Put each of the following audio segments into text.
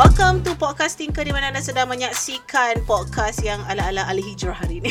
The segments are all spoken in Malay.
Welcome to Podcasting ke di mana anda sedang menyaksikan podcast yang ala-ala Ali Hijrah hari ini.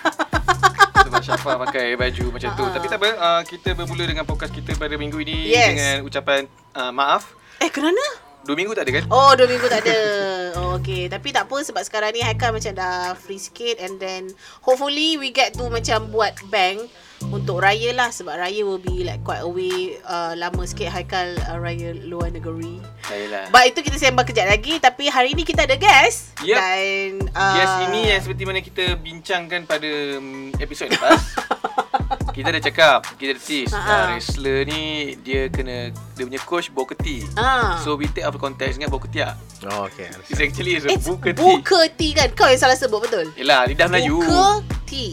Sebab Syafa pakai baju macam tu. Tapi tak apa, uh, kita bermula dengan podcast kita pada minggu ini Yes. dengan ucapan uh, maaf. eh, kerana? Dua minggu tak ada kan? Oh, dua minggu tak ada. Oh, okay. Tapi tak apa sebab sekarang ni Haikal macam dah free sikit and then hopefully we get to macam buat bank untuk raya lah sebab raya will be like quite away uh, lama sikit Haikal uh, raya luar negeri. Ayolah. But itu kita sembang kejap lagi tapi hari ni kita ada guest Yep. dan uh, Guest ini yang seperti mana kita bincangkan pada um, episod lepas. kita dah cakap, kita dah tease. Ha, Uh, ha. wrestler ni dia kena dia punya coach Booker T. Ah. So we take out of context dengan Booker T lah. Oh, okay. It's actually a It's Booker T. Booker T kan Kau yang salah sebut betul Yelah, lidah Melayu. Booker T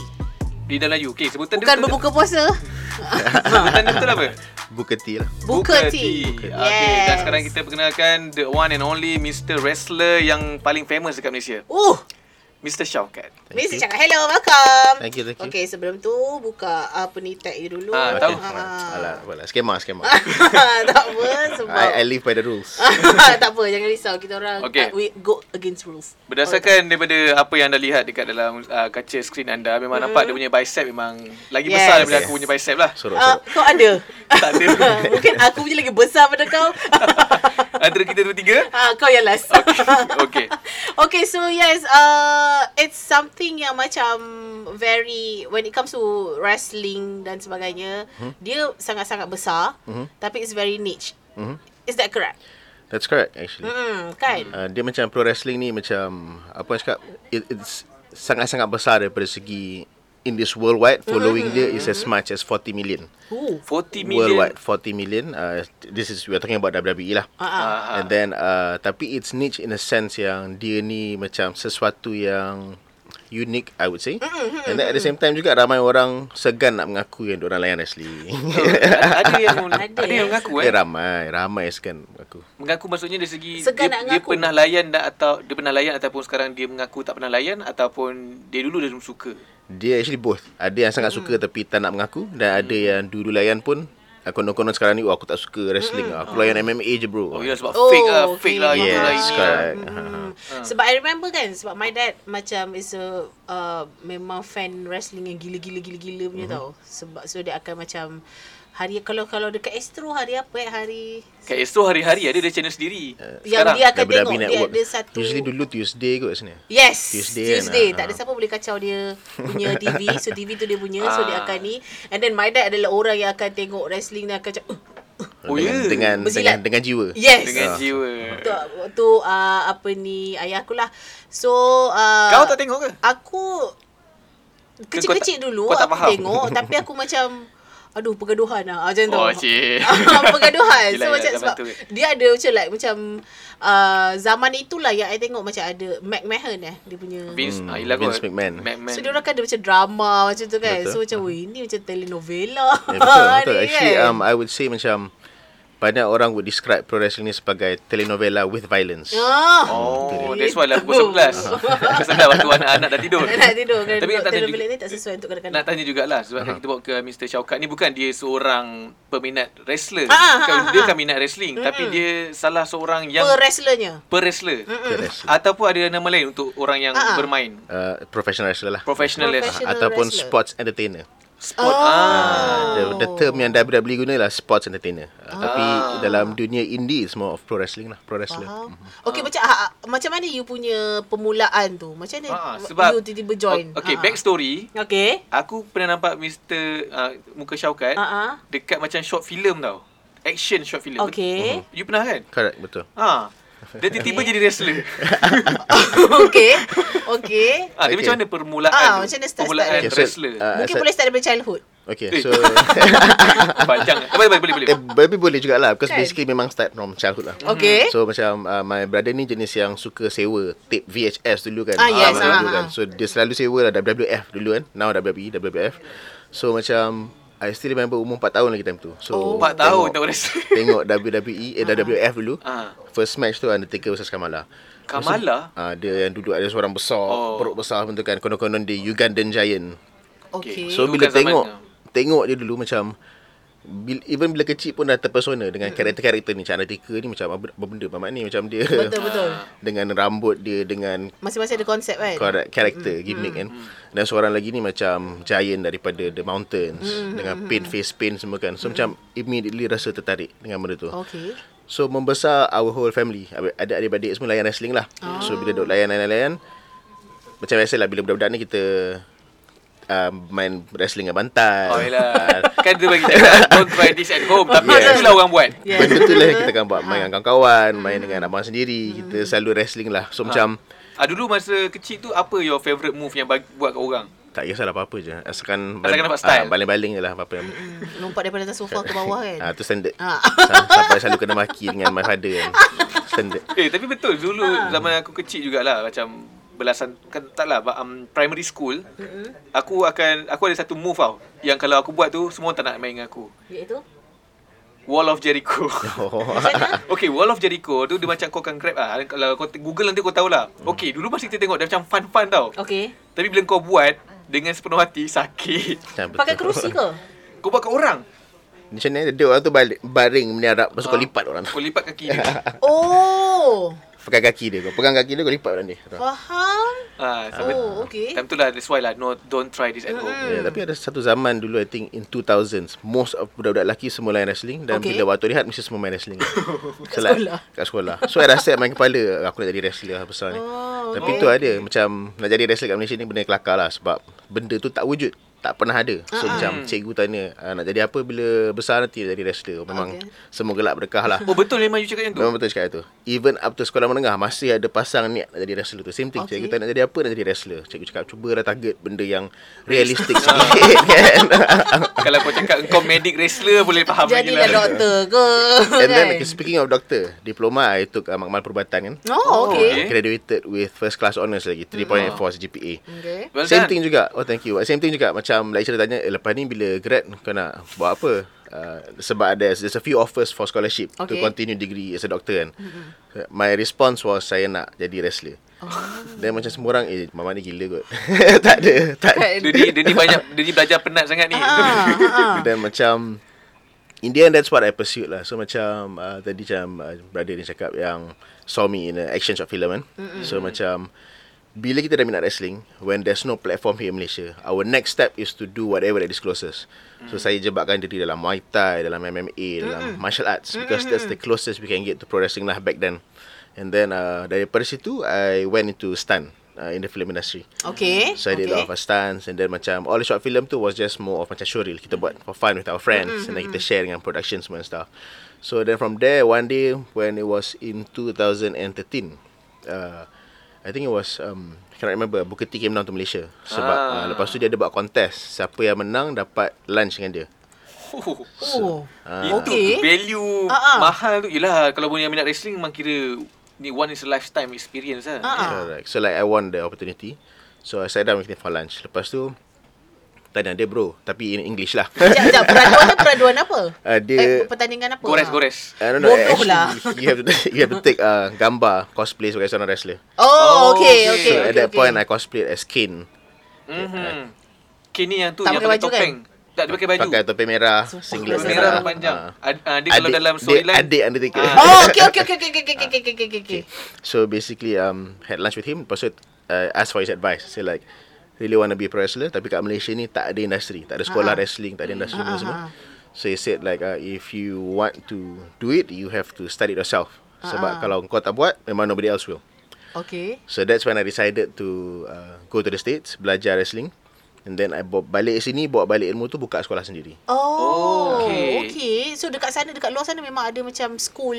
Lidah Melayu. Okay, sebutan Bukan dia berbuka puasa Sebutan dia betul apa? Booker T lah. Booker T Okay, dan sekarang kita perkenalkan the one and only Mr. Wrestler yang paling famous dekat Malaysia. Uh Mr. Shaukat. Mesti cakap hello, welcome. Thank you, thank you. Okay, sebelum tu buka apa ni tag you dulu. Ah, tahu. Ah. Alah, apalah. Skema, skema. tak apa sebab I, I live by the rules. tak apa, jangan risau kita orang Okay. uh, we go against rules. Berdasarkan daripada apa yang anda lihat dekat dalam uh, kaca skrin anda, memang nampak dia punya bicep memang lagi Yes. besar daripada Yes. aku punya bicep lah. Sorok, Uh, sorok. kau ada? Tak ada. Mungkin aku punya lagi besar pada kau. Antara kita dua tiga. Ah, kau yang last. Okay. okay, so yes, uh, it's something yang macam very when it comes to wrestling dan sebagainya, Hmm? dia sangat-sangat besar, tapi it's very niche. Mhm. Is that correct? That's correct, actually. Hmm, kan? Uh, dia macam pro wrestling ni macam, apa orang cakap, it, it's sangat-sangat besar daripada segi in this worldwide, following dia is as much as 40 million. Ooh. 40 million. Worldwide, 40 million. Uh, this is, we are talking about WWE lah. Ah, ah. Ah, And then uh, tapi it's niche in a sense yang dia ni macam sesuatu yang unique I would say. And then at the same time juga ramai orang segan nak mengaku yang orang layan wrestling. ada yang Ada, ada, yang mengaku eh eh. ramai, ramai segan mengaku. Mengaku maksudnya dari segi Segan dia, nak dia mengaku. pernah layan tak atau dia pernah layan ataupun sekarang dia mengaku tak pernah layan ataupun dia dulu dia suka. Dia actually both. Ada yang sangat suka tapi tak nak mengaku dan ada yang dulu layan pun konon-konon sekarang ni oh, aku tak suka wrestling. Aku layan MMA je bro. Oh ya sebab Oh, fake lah, fake okay. lah lah Yes, ini. lah. correct. Hmm. Sebab I remember kan Sebab my dad Macam is a uh, Memang fan wrestling Yang gila-gila Gila-gila punya Mhm. tau Sebab so dia akan macam Hari Kalau kalau dekat Astro Hari apa eh Hari Kat Astro hari-hari ada dia channel sendiri. Yang dia akan tengok Dia Network. ada satu Usually dulu Tuesday kot sebenarnya. Yes Tuesday Tuesday, kan, Tak ah, ada ah. siapa boleh kacau dia Punya TV So TV tu dia punya So dia Ah. akan ni And then my dad adalah orang Yang akan tengok wrestling Dan akan macam uh, Oh, dengan, ya? dengan, Bersilat. dengan dengan jiwa. Yes Dengan Ah. jiwa. tu, tu uh, apa ni ayah aku lah. So uh, Kau tak tengok ke? Aku Ke kecil-kecil kau tak- dulu kau tak aku faham? tengok tapi aku macam aduh pergaduhan lah macam tu. Oh, cik. pergaduhan. Yelah, so yelah, macam sebab tu. dia ada macam like macam uh, zaman itulah yang I tengok macam ada McMahon eh dia punya. Vince, Hmm, ah, yelah Vince. McMahon. McMahon. So dia orang kan ada macam drama macam tu kan. Betul. So macam weh ini macam telenovela. Ya, betul, betul. Actually, kan. um, I would say macam banyak orang would describe pro wrestling ni sebagai telenovela with violence. Ah. Oh, that's why lah pukul 11. Pukul 11 waktu anak-anak dah tidur. Nak tidur kan. Tapi nak tanya telenovela juga, ni tak sesuai untuk kanak-kanak. nak tanya jugalah sebab uh-huh. kita bawa ke Mr. Syaukat ni bukan dia seorang peminat wrestler. Ah, bukan ah, dia kan minat wrestling tapi dia salah seorang yang Per wrestlernya. per wrestler. Ataupun ada nama lain untuk orang yang bermain. Uh, professional wrestler lah. Professional wrestler. Ataupun sports entertainer. Sport. Oh. Ah. The, the term yang WWE guna lah sports entertainer. Tapi Ah. dalam dunia indie it's more of pro wrestling lah. Pro wrestler. Faham. Okey macam ha, macam mana you punya permulaan tu? Macam mana Ah, sebab you tiba-tiba join? Okay, Ah. backstory. Okey. Aku pernah nampak Mr. Uh, Muka Syaukat Ah ah. dekat macam short film tau. Action short film. Okey. You pernah kan? Correct, betul. Ha. Dia tiba-tiba jadi wrestler. Okey. Okey. Ah, dia Okay. macam mana permulaan? Ah, macam mana start- permulaan start wrestler. Okay, so, uh, Mungkin asal- boleh start daripada childhood. Okay, Eh. so Panjang. Eh, boleh, boleh, boleh. eh, Tapi boleh jugalah Because Kan? basically memang start from childhood lah Okey. So macam uh, My brother ni jenis yang Suka sewa Tape VHS dulu kan Ah, yes, Zaman ah, dulu ah. kan So dia selalu sewa lah WWF dulu kan Now WWE WWF So macam I still remember umur 4 tahun lagi time tu So Oh. 4 tahun tak wrestler. Tengok WWE Eh WWF dulu Ah. First match tu Undertaker versus Kamala Kamala? Ah, dia yang duduk ada seorang besar, Oh. perut besar bentuk kan. Konon-konon dia Ugandan Giant. Okey. So bila bukan zaman tengok tu. tengok dia dulu macam bil- even bila kecil pun dah terpesona dengan karakter-karakter ni. Macam Undertaker ni macam apa apa benda Mamat ni macam dia. Betul betul. dengan rambut dia dengan Masing-masing ada konsep kan. correct karakter gimmick kan. Dan seorang lagi ni macam giant daripada The Mountains dengan paint face paint semua kan. So macam immediately rasa tertarik dengan benda tu. Okay. So membesar our whole family. Ada adik-adik semua layan wrestling lah. Oh. So bila duk layan-layan-layan macam biasalah bila budak-budak ni kita uh, main wrestling dengan bantal. Oh Kan dia bagi cakap Don't try this at home. Tapi Yes. itulah orang buat. Yes. Benda tu lah kita akan buat. Main dengan kawan-kawan Main dengan abang sendiri. Kita selalu wrestling lah. So macam ah, Dulu masa kecil tu Apa your favourite move Yang bagi, buat kat orang? Tak kisahlah apa-apa je. Asalkan Asalkan dapat style. ah, Baling-baling je lah Apa-apa yang Lompat daripada atas sofa ke bawah kan. ah, Tu standard. Ah. Sam- Sampai selalu kena maki Dengan my father kan. Standard. Eh tapi betul. Dulu Ha. zaman aku kecil jugalah Macam Belasan kan taklah um, primary school aku akan aku ada satu move tau yang kalau aku buat tu semua tak nak main dengan aku Iaitu? Wall of Jericho oh. Okay, Wall of Jericho tu dia macam kau akan grab lah. Kalau kau Google nanti kau tahulah. Okay, dulu masa kita tengok dia macam fun-fun tau. Okay. Tapi bila kau buat dengan sepenuh hati sakit. Betul. Pakai kerusi ke? Kau buat kat orang. Macam ni dia orang tu balik, baring meniarap Lepas tu kau Ah. lipat orang tu Kau lipat kaki dia. Oh. Pakai kaki dia Kau pegang kaki dia Kau lipat orang dia Faham? ha, so Oh, okay. Time tu lah that's why lah no don't try this at home. Yeah, tapi ada satu zaman dulu I think in 2000s most of budak-budak lelaki semua main wrestling dan Okay. bila waktu rehat mesti semua main wrestling. Kat sekolah? Kat sekolah. So I rasa main kepala aku nak jadi wrestler lah besar ni. Oh, tapi okay. tu ada macam nak jadi wrestler kat Malaysia ni benda kelakar lah sebab benda tu tak wujud. Tak pernah ada. So Ah, macam cikgu tanya ah, nak jadi apa bila besar nanti nak jadi wrestler. Memang Okay. semua gelap berkah lah. Oh betul memang you cakap yang tu. Memang betul cakap tu. Even up to sekolah menengah masih ada pasang niat nak jadi wrestler tu. Same thing. Okay. Cikgu tanya nak jadi apa nak jadi wrestler. Cikgu cakap cubalah target benda yang realistik sikit kan. Kalau kau cakap kau medic wrestler boleh faham lagi Jadilah lah. doktor ke? And then kan? okay, speaking of doctor, diploma I took uh, makmal perubatan kan. Oh, okay. okay. Graduated with first class honours lagi 3.84 GPA. Okay. Well Same done. thing juga. Oh thank you. Same thing juga macam lecturer tanya, eh, lepas ni bila grad kau nak buat apa? Uh, sebab ada there's a few offers for scholarship to Okay. continue degree as a doctor kan. Mm-hmm. My response was saya nak jadi wrestler. Oh. Then macam semua orang eh mama ni gila kot. tak ada, tak ada. Dia ni, dia ni banyak dia ni belajar penat sangat ni. Ah, Dan macam In the end that's what I pursued lah So macam uh, Tadi macam uh, Brother ni cakap yang Saw me in a action short film kan mm-hmm. So macam Bila kita dah minat wrestling When there's no platform here in Malaysia Our next step is to do whatever that is closest So saya jebakkan diri dalam Muay Thai Dalam MMA Dalam martial arts Because that's the closest we can get to pro wrestling lah back then. And then uh, Daripada situ I went into stunt uh, In the film industry. Okay. So I did a lot of stunts And then macam All the short film tu Was just more of macam showreel. Kita buat for fun with our friends And then kita share dengan production semua and stuff. So then from there One day When it was in 2013 uh, I think it was um, Cannot remember Booker T came down to Malaysia Sebab Ah. uh, Lepas tu dia ada buat contest Siapa yang menang Dapat lunch dengan dia Oh. Oh. Ah. Itu Okay. value ah. mahal tu Yelah kalau punya minat wrestling Memang kira Ni one is a lifetime experience lah Ah. Correct So like I won the opportunity So I sat down with him for lunch Lepas tu Tanya dia bro Tapi in English lah Sekejap, sekejap. Peraduan dia peraduan apa? Uh, dia Eh, pertandingan apa? Gores gores I don't know. Bodoh actually, lah. you have to you have to take uh, gambar cosplay sebagai seorang wrestler. Oh, Oh, okay, okay. okay. so okay, at that okay. point I cosplayed as Kane. Mhm. Kini yang tu Tak yang pakai kan? topeng. Tak dia pakai baju. Pakai topi merah, singlet merah merah. panjang. Ad, uh, dia kalau Adik- dalam storyline Adik Undertaker. Ah. Oh, okay, okay, okay, okay, okay, okay, okay, okay, okay, okay. So basically um had lunch with him. Lepas tu uh, ask for his advice. Say like really want to be a pro wrestler tapi kat Malaysia ni tak ada industri, tak ada sekolah Ah. wrestling, tak ada industri Ah, uh, ah, semua. So he said like uh, if you want to do it, you have to study it yourself. Sebab Ah. kalau kau tak buat, memang nobody else will. Okay. So that's when I decided to uh, go to the States, belajar wrestling. And then I bawa balik sini, bawa balik ilmu tu buka sekolah sendiri. Oh, Okay. okay. So dekat sana, dekat luar sana memang ada macam school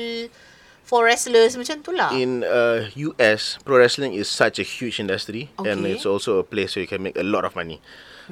for wrestlers macam tu lah. In uh, US, pro wrestling is such a huge industry and Okay. it's also a place where you can make a lot of money.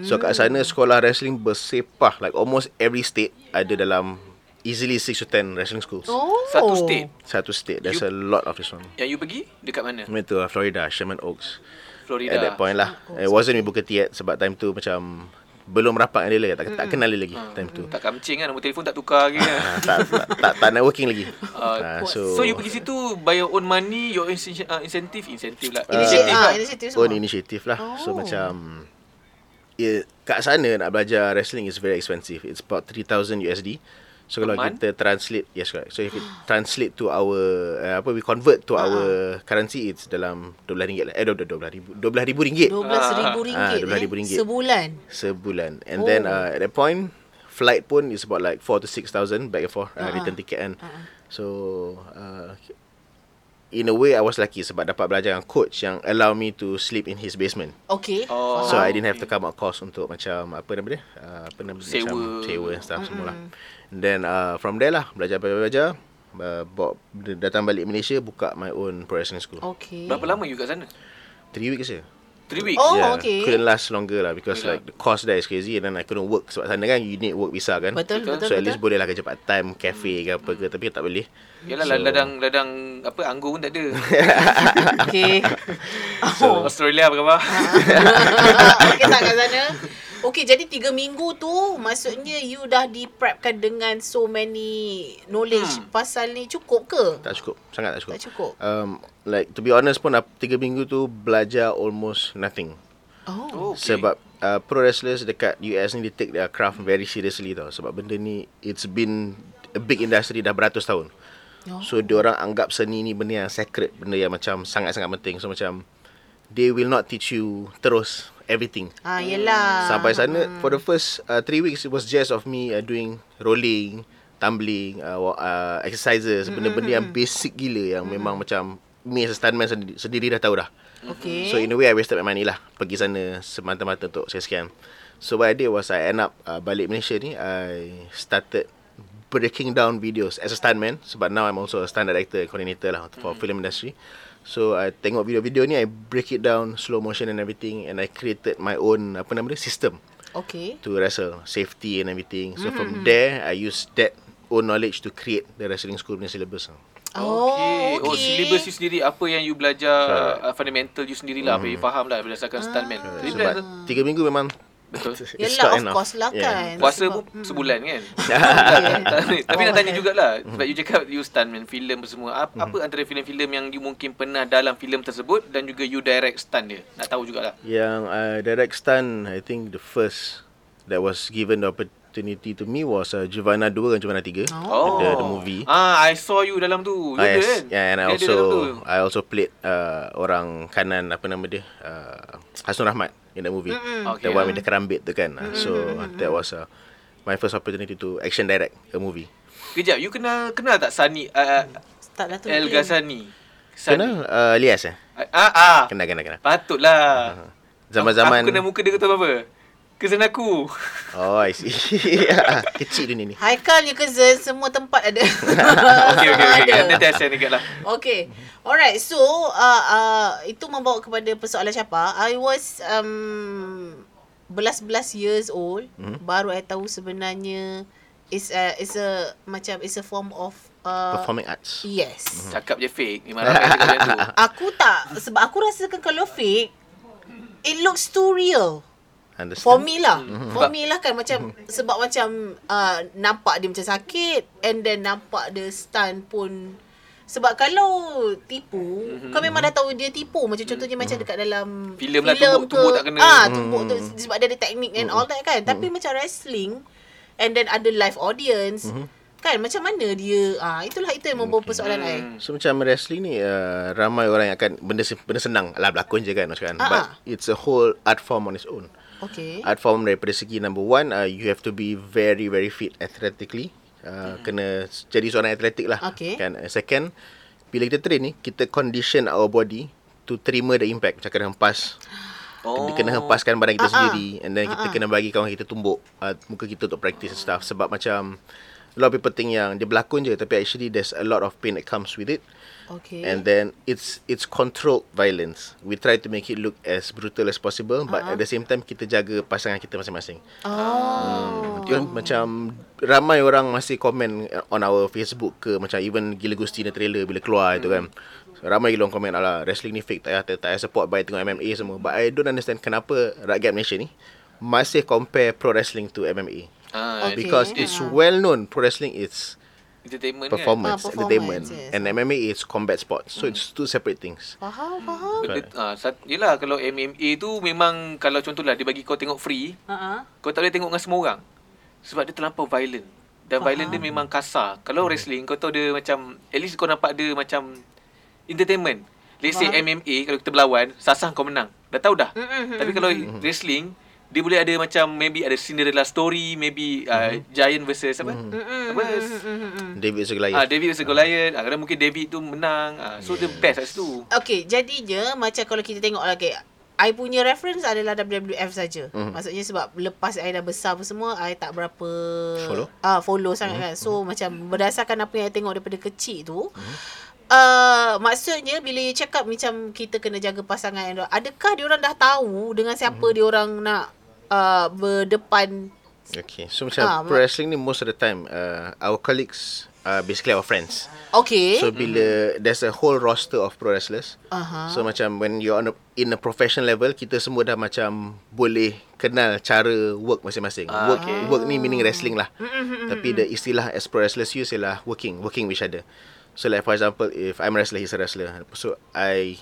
So kat sana sekolah wrestling bersepah like almost every state ada dalam easily 6 to 10 wrestling schools. Oh. Satu state. Satu state. There's You- a lot of this one. Yang you pergi dekat mana? Went to uh, Florida, Sherman Oaks. Florida. At that point lah. It wasn't with Booker T yet sebab time tu macam belum rapat dengan dia lagi. Tak, tak kenal dia lagi time tu. Tak kamcing kan Nombor telefon tak tukar lagi kan Ah, tak, tak, tak, tak networking lagi. Ah, Ah, so, so, you pergi situ By your own money Your incentive uh, Incentive Incentive lah Initiative, ah, lah initiative semua. own initiative lah. So Oh. macam yeah, kat sana nak belajar wrestling is very expensive. It's about 3000 USD. So kalau month? kita translate, yes correct. So if it translate to our uh, apa we convert to our currency it's dalam 12 ringgit lah. Eh 12 ribu 12 ribu ringgit RM12,000 Ah, ringgit RM12,000 eh, ringgit. sebulan. sebulan. And Oh. then uh, at that point flight pun is about like 4 to 6000 back and forth uh, Ah, return ticket kan. ah. So uh, in a way I was lucky sebab dapat belajar dengan coach yang allow me to sleep in his basement. Okay. Oh. So. I didn't have to come out cost untuk macam apa nama dia? Uh, apa nama dia? Sewa. Macam sewa and stuff semua lah. And then uh, from there lah belajar belajar belajar uh, datang balik Malaysia buka my own pro wrestling school. Okay. Berapa lama you kat sana? 3 weeks je. 3 weeks. Oh, yeah, okay. Couldn't last longer lah because Yelah. like the cost there is crazy and then I couldn't work sebab sana kan you need work visa kan. Betul, Betul. betul, so at least betul. boleh lah kerja part time cafe ke apa ke tapi tak boleh. Yalah So- ladang ladang apa anggur pun tak ada. Okay. So, Australia apa khabar? okay tak kat sana? Okay, jadi tiga minggu tu maksudnya you dah di-prepkan dengan so many knowledge Hmm. pasal ni cukup ke? Tak cukup, sangat tak cukup. Tak cukup. Um, like to be honest pun tiga minggu tu belajar almost nothing. Oh. Oh, Okay. Sebab uh, pro wrestlers dekat US ni they take their craft very seriously tau. Sebab benda ni it's been a big industry dah beratus tahun. Oh. So dia orang anggap seni ni benda yang sacred, benda yang macam sangat-sangat penting. So macam they will not teach you terus everything. Ah, yelah. Sampai sana for the first uh, three weeks it was just of me uh, doing rolling, tumbling, uh, uh, exercises, benda-benda yang basic gila yang memang macam me as a stuntman sendiri, sendiri dah tahu dah. Okay. So in a way I wasted my money lah Pergi sana semata-mata untuk sekian So what I did was I end up uh, balik Malaysia ni I started breaking down videos as a stuntman Sebab now I'm also a stunt director and coordinator lah for film industry So I tengok video-video ni I break it down slow motion and everything And I created my own apa nama dia system Okay. to wrestle safety and everything So from there I use that own knowledge to create the wrestling school punya syllabus Oh, Okay. okay. Oh, syllabus you sendiri apa yang you belajar uh, fundamental you sendirilah apa you faham lah berdasarkan stuntman. Ah. Jadi Sebab bila- tiga minggu memang betul. it's Yelah, not of enough. course lah Yeah. kan. Puasa Sebab- pun sebulan kan. Tapi nak tanya jugalah Sebab you cakap you stuntman filem semua apa, apa antara filem-filem yang you mungkin pernah dalam filem tersebut Dan juga you direct stunt dia Nak tahu jugalah Yang uh, direct stunt I think the first that was given the opportunity to me was uh, Juvana 2 dan Juvana 3. Oh. The, the movie. Ah, I saw you dalam tu. You Ah, yes. kan? Yeah, and I also I also played uh, orang kanan apa nama dia? Uh, Hasnun Rahmat in the movie. Okay. The one with the kerambit tu kan. Uh, so that was uh, my first opportunity to action direct a movie. Kejap, you kenal kenal tak Sani uh, Start lah tu. El. Ghazani? Sani. Kenal uh, Lias eh? Ah, ah. Kenal kenal kenal. Patutlah. Zaman-zaman Aku kenal muka dia kau tahu apa? Kesan aku. Oh, I see. Kecil dunia ni. Haikal ni cousin semua tempat ada. okay, okay, okay. Ada. Nanti I share dekat lah. Okay. Alright. So, uh, uh, itu membawa kepada persoalan siapa. I was um, belas-belas years old. Hmm. Baru I tahu sebenarnya is a, is a macam is a form of uh, Performing arts. Yes. Cakap je fake. Memang ramai cakap macam tu. Aku tak sebab aku rasakan kalau fake it looks too real. Understand? For me lah. Mhm. For me lah kan macam sebab macam uh, nampak dia macam sakit and then nampak dia stun pun sebab kalau tipu, Mhm. kau memang dah tahu dia tipu. Macam contohnya macam dekat dalam Filem lah, tumbuk- tumbuk tak kena. Mhm. Ah, tumbuk tu sebab dia ada teknik and all that kan. Tapi macam wrestling and then ada live audience. Mhm. Kan macam mana dia ah itulah itu yang membawa persoalan I. Hmm. So macam wrestling ni uh, ramai orang yang akan benda benda senang lah berlakon je kan macam kan. Ah, But ah. it's a whole art form on its own. Okay. Art form daripada segi number one uh, you have to be very very fit athletically. Uh, kena jadi seorang atletik lah. Okay. Kan. Uh, Second, bila kita train ni kita condition our body to terima the impact. Macam kena hempas Oh. Kena hempaskan badan kita ah. sendiri and then kita ah. kena bagi kawan kita tumbuk uh, muka kita untuk practice and stuff sebab macam a lot of people think yang dia berlakon je tapi actually there's a lot of pain that comes with it Okay. and then it's it's controlled violence we try to make it look as brutal as possible but Ah, at the same time kita jaga pasangan kita masing-masing oh. dia macam ramai orang masih komen on our Facebook ke macam even Gila Gusti ni trailer bila keluar itu kan. So, ramai gila orang komen ala wrestling ni fake tak payah tak payah support by tengok MMA semua. But I don't understand kenapa rakyat Malaysia ni masih compare pro wrestling to MMA. Ah, Okay. Because it's well known pro wrestling is Entertainment performance, Ah, entertainment. performance, yes. And MMA is combat sport. So it's two separate things. Faham, faham. kan. Benda, ah, sat, yelah kalau MMA tu memang kalau contohlah dia bagi kau tengok free, Uh-huh. kau tak boleh tengok dengan semua orang. Sebab dia terlampau violent. Dan Faham. violent dia memang kasar. Kalau wrestling kau tahu dia macam at least kau nampak dia macam entertainment. Let's say Faham. MMA kalau kita berlawan, sasah kau menang. Dah tahu dah. Tapi kalau wrestling dia boleh ada macam maybe ada Cinderella story, maybe uh, Giant versus apa? Apa? David Segalayan. Ah David versus Goliath. Ah kadang mungkin David tu menang. Ah so the best kat situ. Okay, jadinya macam kalau kita tengok lagi, I punya reference adalah WWF saja. Mm. Maksudnya sebab lepas I dah besar apa semua, I tak berapa Follow? Ah, follow sangat mm. kan. So macam berdasarkan apa yang I tengok daripada kecil tu, mm. Uh, maksudnya bila you cakap macam kita kena jaga pasangan yang adakah dia orang dah tahu dengan siapa mm. dia orang nak uh, berdepan Okay. So macam Ah, pro wrestling ni most of the time uh, our colleagues are basically our friends. Okay. So bila there's a whole roster of pro wrestlers. Aha. So macam when you're on a, in a professional level, kita semua dah macam boleh kenal cara work masing-masing. Ah, work okay. work ni meaning wrestling lah. Tapi the istilah as pro wrestlers use ialah working, working with each other. So like for example, if I'm a wrestler, he's a wrestler. So I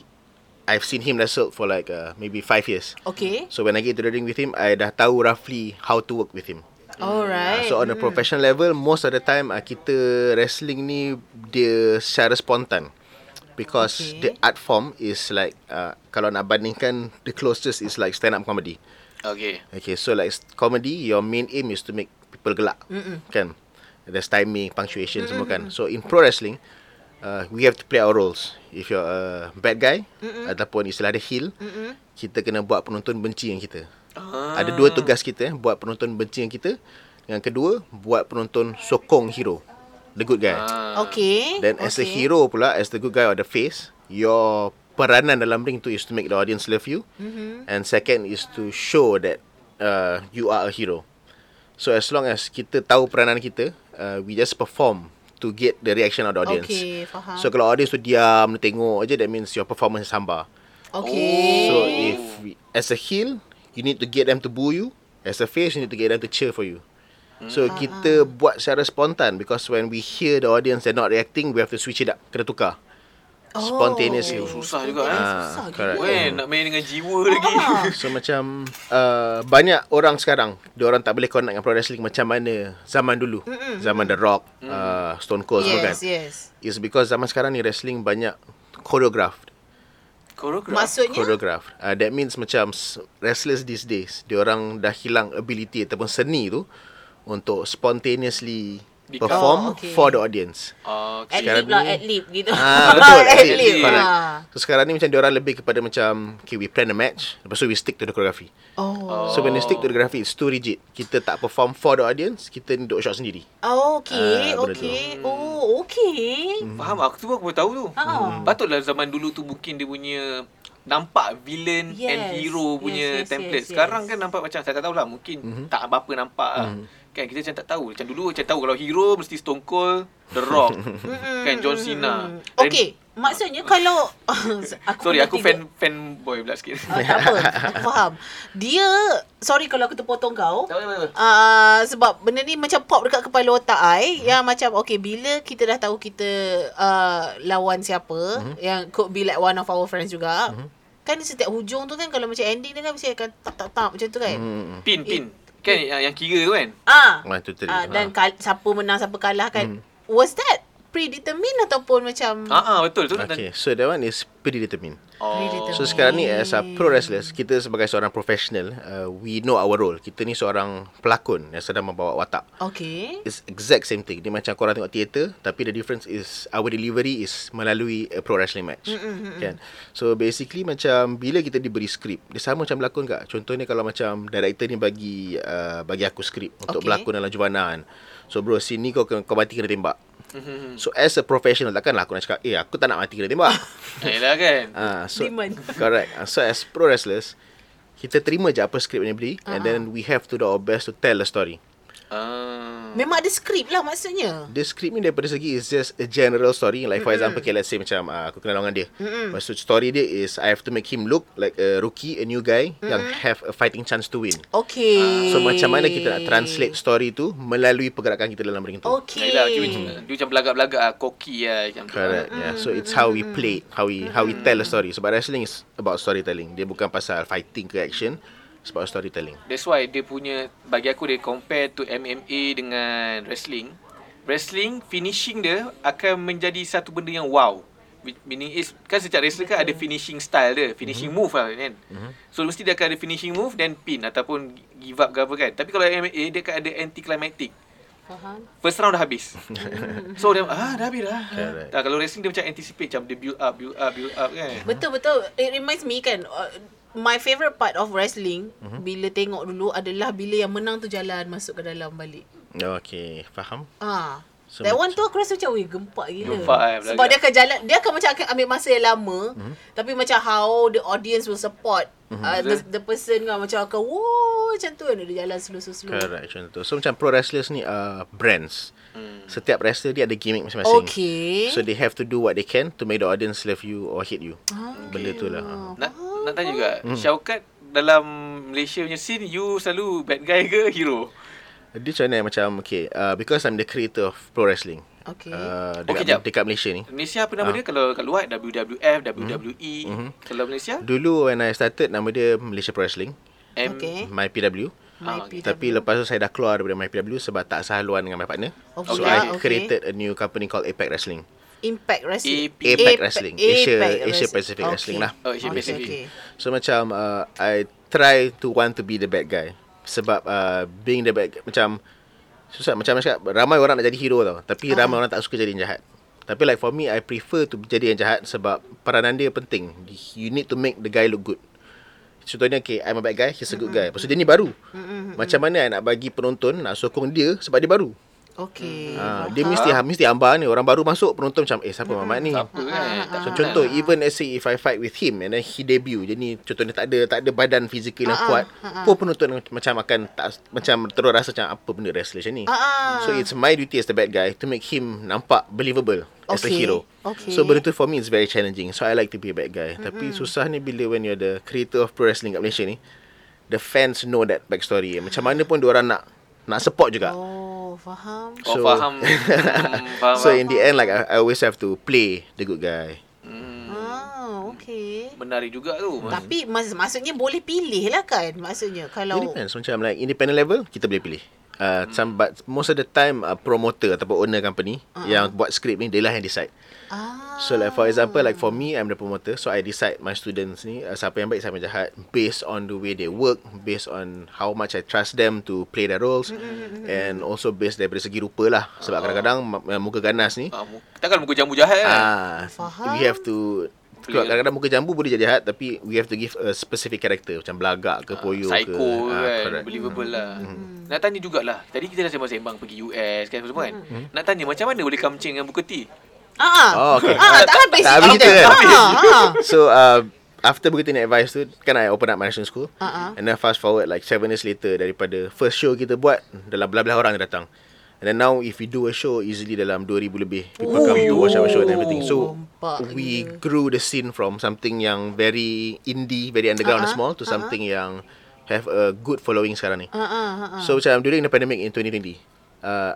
I've seen him wrestle for like uh, maybe five years. okay. So when I get to the ring with him, I dah tahu roughly how to work with him. Alright. So on a professional level, most of the time uh, kita wrestling ni dia secara spontan. Because Okay. the art form is like uh, kalau nak bandingkan the closest is like stand up comedy. Okay. Okay, so like comedy, your main aim is to make people gelak, Mm-mm. kan? There's timing, punctuation semua kan. So in pro wrestling, uh, we have to play our roles. If you're a bad guy Mm-mm. ataupun istilah dia heel, Mm-mm. kita kena buat penonton benci dengan kita. Ah. Ada dua tugas kita, eh, buat penonton benci dengan kita. Yang kedua, buat penonton sokong hero. The good guy. Ah. Okay. Then as a okay. hero pula, as the good guy or the face, your peranan dalam ring tu is to make the audience love you. Mm-hmm. And second is to show that uh, you are a hero. So as long as kita tahu peranan kita, uh, we just perform to get the reaction of the audience. Okay, faham. So kalau audience tu diam, dia tengok aje, that means your performance is hambar. Okay. So if we, as a heel, you need to get them to boo you. As a face, you need to get them to cheer for you. So kita buat secara spontan because when we hear the audience they're not reacting, we have to switch it up. Kena tukar. Spontaneously. Oh, susah juga eh. Susah correct. gila. Weh, nak main dengan jiwa lagi. So macam uh, banyak orang sekarang, dia orang tak boleh connect dengan pro wrestling macam mana zaman dulu. Zaman The Rock, uh, Stone Cold semua kan. Yes, yes. It's because zaman sekarang ni wrestling banyak choreographed. Koreograf. Maksudnya choreographed. Uh, that means macam wrestlers these days, dia orang dah hilang ability ataupun seni tu untuk spontaneously Become- perform Oh, okay. for the audience. Okay. Sekarang lib lah, ni- ad lib gitu. Ah betul ad ad lib. lib, correct. Ah. So sekarang ni macam dia orang lebih kepada macam okay we plan a match lepas tu we stick to the choreography. Oh. So when we stick to the choreography it's too rigid. Kita tak perform for the audience, kita duduk shot sendiri. Oh, okay, Ah, benda tu. okay. Oh, okay. Faham aku tu aku baru tahu tu. Ah. Patutlah zaman dulu tu mungkin dia punya nampak villain Yes, and hero yes, punya yes, template. yes, Sekarang yes. kan nampak macam saya tak tahulah mungkin Mhm. tak apa-apa nampak lah. Kan kita macam tak tahu. Macam dulu macam tahu kalau hero mesti Stone Cold, The Rock, kan John Cena. Then- Okay, maksudnya kalau aku Sorry aku tengok- fan fanboy pula sikit. Ah, tak apa, aku faham. Dia, sorry kalau aku terpotong kau. Tak apa. Uh, sebab benda ni macam pop dekat kepala otak I yang macam okay bila kita dah tahu kita uh, lawan siapa yang could be like one of our friends juga kan di setiap hujung tu kan kalau macam ending dia kan mesti akan tak tak tak macam tu kan Hmm. Pin pin. Kan yang yang kira tu kan? ah One, two, three. ah, dan Ah. kal- siapa menang siapa kalah kan was that predetermined ataupun macam Ah ah betul tu. Okay, so that one is predetermined. Oh. So sekarang ni as a pro wrestlers, kita sebagai seorang professional, uh, we know our role. Kita ni seorang pelakon yang sedang membawa watak. okay It's exact same thing. Dia macam korang tengok theater, tapi the difference is our delivery is melalui a pro wrestling match. Mm-hmm. Kan? So basically macam bila kita diberi skrip, dia sama macam berlakon kak. Contohnya kalau macam director ni bagi uh, bagi aku skrip untuk Okay. berlakon dalam Juana kan. So bro, sini kau kau mati kena tembak. Mhm. So as a professional takkanlah aku nak cakap, "Eh, aku tak nak mati kena tembak." Yalah kan. Ah, so Demand. correct. Ah, so as pro wrestlers, kita terima je apa skrip yang dia beri uh-huh. and then we have to do our best to tell the story. Ah. Memang ada skrip lah maksudnya. The script ni daripada segi is just a general story like for example okay, let's say macam uh, aku kenal dengan dia. Mm-hmm. Lepas tu story dia is I have to make him look like a rookie, a new guy mm-hmm. yang have a fighting chance to win. Okay. So macam mana kita nak translate story tu melalui pergerakan kita dalam ring tu. Okay. Dia macam, dia macam belagak-belagak ah, koki lah macam tu. Correct. Yeah. So it's how we play, how we how we tell a story. Sebab wrestling is about storytelling. Dia bukan pasal fighting ke action. It's about storytelling. That's why dia punya bagi aku dia compare to MMA dengan wrestling. Wrestling finishing dia akan menjadi satu benda yang wow. Which Meaning is kan setiap wrestler kan ada finishing style dia, finishing move lah kan. So mesti dia akan ada finishing move then pin ataupun give up ke apa kan. Tapi kalau MMA dia akan ada anti climactic. Faham. First round dah habis. so dia ah dah habis dah. Correct. Tak, kalau wrestling dia macam anticipate macam dia build up build up build up kan. Betul betul. It reminds me kan uh, my favourite part of wrestling Mhm. bila tengok dulu adalah bila yang menang tu jalan masuk ke dalam balik. Okay, faham? Ah. So, That one tu aku rasa macam Weh gempak gila Gempak, eh, Sebab dia akan jalan Dia akan macam akan ambil masa yang lama Mhm. Tapi macam how The audience will support uh, the, the person kan Macam akan Wow Macam tu kan Dia jalan slow-slow Correct macam tu. So macam pro wrestlers ni uh, brands. Hmm. Setiap wrestler dia ada gimmick masing-masing. Okay So they have to do what they can to make the audience love you or hate you. Ah, Benda tu lah. Nak nak tanya juga, Hmm. Syaukat dalam Malaysia punya scene you selalu bad guy ke hero? Dia macam mana macam okay, uh, because I'm the creator of pro wrestling. Okay Uh, Okay, dekat, jap. dekat Malaysia ni. Malaysia apa nama Ah. dia kalau kat luar WWF, WWE. Mhm. Kalau Malaysia Dulu when I started nama dia Malaysia Pro Wrestling, M Okay. My Ah, PW. Tapi lepas tu saya dah keluar daripada MyPW sebab tak sehaluan dengan my partner. Oh, so pula, I okay. created a new company called Apex Wrestling. Impact Wrestling AP. Apex Wrestling. Asia Apex Asia Wrestling. Pacific Wrestling lah. Oh, Asia Okay, Pacific. okay. So macam uh, I try to want to be the bad guy sebab uh, being the bad guy macam susah macam macam cakap ramai orang nak jadi hero tau tapi uh-huh. ramai orang tak suka jadi yang jahat. Tapi like for me I prefer to jadi yang jahat sebab peranan dia penting. You need to make the guy look good. Contohnya okay, I'm a bad guy, he's a good guy. Tu dia ni baru. Macam mana I nak bagi penonton nak sokong dia sebab dia baru. Okay Ha, dia mesti mesti ambar ni orang baru masuk penonton macam eh siapa Mamat ni? Apa kan? So, contoh even let's say if I fight with him and then he debut jadi ni contohnya tak ada tak ada badan fizikal yang kuat pun penonton macam akan tak macam terus rasa macam apa benda wrestler macam ni. Ah. So it's my duty as the bad guy to make him nampak believable as a Okay. hero. Okay. So benda tu for me is very challenging. So I like to be a bad guy. Tapi susah ni bila when you're the creator of pro wrestling kat Malaysia ni the fans know that backstory. Macam mana pun diorang nak nak support juga. Oh faham Kau So- faham. hmm, faham. So in the end like I, I always have to play the good guy. hmm, Ah, okay. menarik juga tu. Tapi mas- maksudnya boleh pilih lah kan Maksudnya It Kalau depends macam like independent level kita boleh pilih. Uh, some, but most of the time uh, promoter ataupun owner company uh-huh. yang buat skrip ni dia lah yang decide. ah, So like for example like for me I'm the promoter so I decide my students ni uh, siapa yang baik siapa yang jahat based on the way they work, based on how much I trust them to play their roles and also based daripada segi rupa lah. Sebab kadang-kadang ma- muka ganas ni Ah, takkan muka jambu jahat kan? ah Faham. we have to Clear. kadang-kadang muka jambu boleh jadi jahat tapi we have to give a specific character macam belagak ke poyo ke. Psycho Ah, kan correct. Believable lah. Nak tanya jugalah. Tadi kita dah sembang-sembang Pergi US kan semua kan? Nak tanya macam mana boleh kamcing dengan Booker T ah, Oh, okay. ah, tak habis Tak habis cerita. cerita kan? Ah, ah. So uh, after begitu ni advice tu kan I open up my wrestling school Uh-uh. and then fast forward like 7 years later daripada first show kita buat dalam belah-belah orang yang datang. And then now if we do a show easily dalam 2000 lebih people come to watch our show and everything. So Nampak we grew the scene from something yang very indie, very underground and Uh-uh, small to something yang have a good following sekarang ni. Ah, ah, ah, ah. So macam during the pandemic in 2020 uh,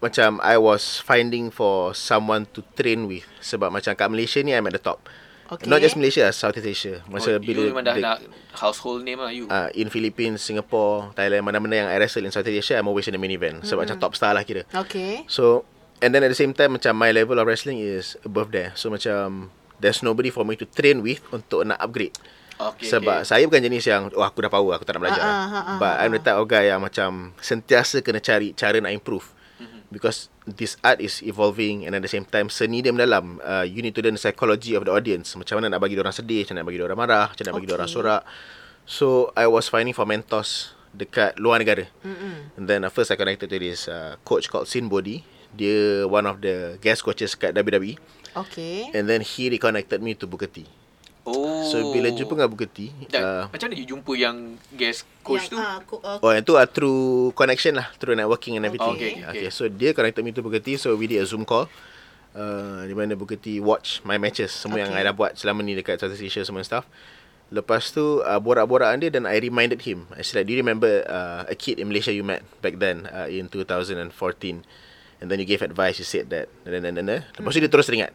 Macam I was finding for someone to train with. Sebab macam kat Malaysia ni I'm at the top. Okay. Not just Malaysia, Southeast Asia. Masa oh, bila You memang dah the- nak Household name lah you? Uh, In Philippines, Singapore, Thailand Mana-mana yang I wrestle in Southeast Asia I'm always in the main event. Sebab macam top star lah kira. Okay. So And then at the same time Macam my level of wrestling is above there. So macam There's nobody for me to train with Untuk nak upgrade. Okay, sebab okay. saya bukan jenis yang oh aku dah power aku tak nak belajar. Ah, ah, ah, But I'm the type of guy yang macam sentiasa kena cari cara nak improve. Because this art is evolving and at the same time seni dia mendalam. Uh, you need to learn the psychology of the audience. Macam mana nak bagi orang sedih, macam mana nak bagi orang marah, macam mana nak bagi Okay. orang sorak. So I was finding for mentors dekat luar negara. Mm-mm. And then uh, first I connected to this uh, coach called Sin Body. Dia one of the guest coaches kat WWE. Okay And then he reconnected me to Booker T. Oh. So bila jumpa dengan Booker T, Dan, uh, macam mana you jumpa yang guest coach yang, tu? ah, ko- ah, Oh yang tu uh, through connection lah Through networking and everything Okay, okay. okay. So dia connected me to Booker T So we did a Zoom call uh, Di mana Booker T watch my matches Semua okay. yang Okay. I dah buat selama ni Dekat Southeast Asia semua stuff Lepas tu uh, borak-borakan dia Dan I reminded him I said like, Do you remember uh, A kid in Malaysia you met Back then uh, In 2014 And then you gave advice You said that dan, dan, dan, dan. Lepas tu dia terus teringat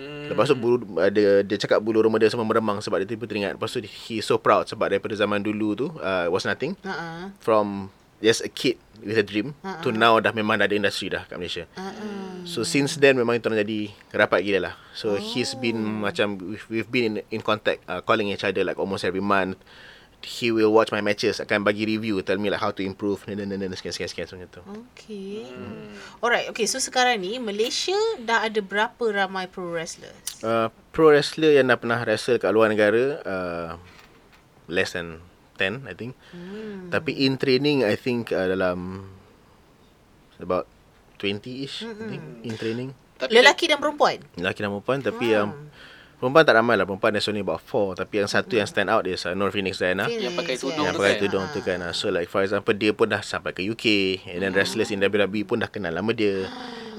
Hmm. Lepas tu bulu, dia, dia cakap bulu rumah dia semua meremang Sebab dia tiba teringat Lepas tu he so proud Sebab daripada zaman dulu tu uh, Was nothing ah. from just a kid with a dream uh-uh. to now dah memang dah ada industri dah kat Malaysia. Uh-uh. So since then memang itu orang jadi rapat gila lah. So oh. he's been macam we've, we've been in, in contact uh, calling each other like almost every month. He will watch my matches akan bagi review tell me like how to improve dan dan dan sekian sekian sekian macam tu. Okay. Alright, okay. So sekarang ni Malaysia dah ada berapa ramai pro wrestlers? Uh, pro wrestler yang dah pernah wrestle kat luar negara uh, less than 10 I think. Hmm. Tapi in training I think uh, dalam about 20ish I think in training. Tapi Lelaki dan perempuan? Lelaki dan perempuan Tapi yang Perempuan tak ramai lah. Perempuan there's only about four. Tapi yang satu yang stand out Is uh, Nur Phoenix Diana Yang pakai tudung Yang pakai kan? tudung tu kan uh, So like for example Dia pun dah sampai ke UK And then wrestlers in WWE Pun dah kenal nama dia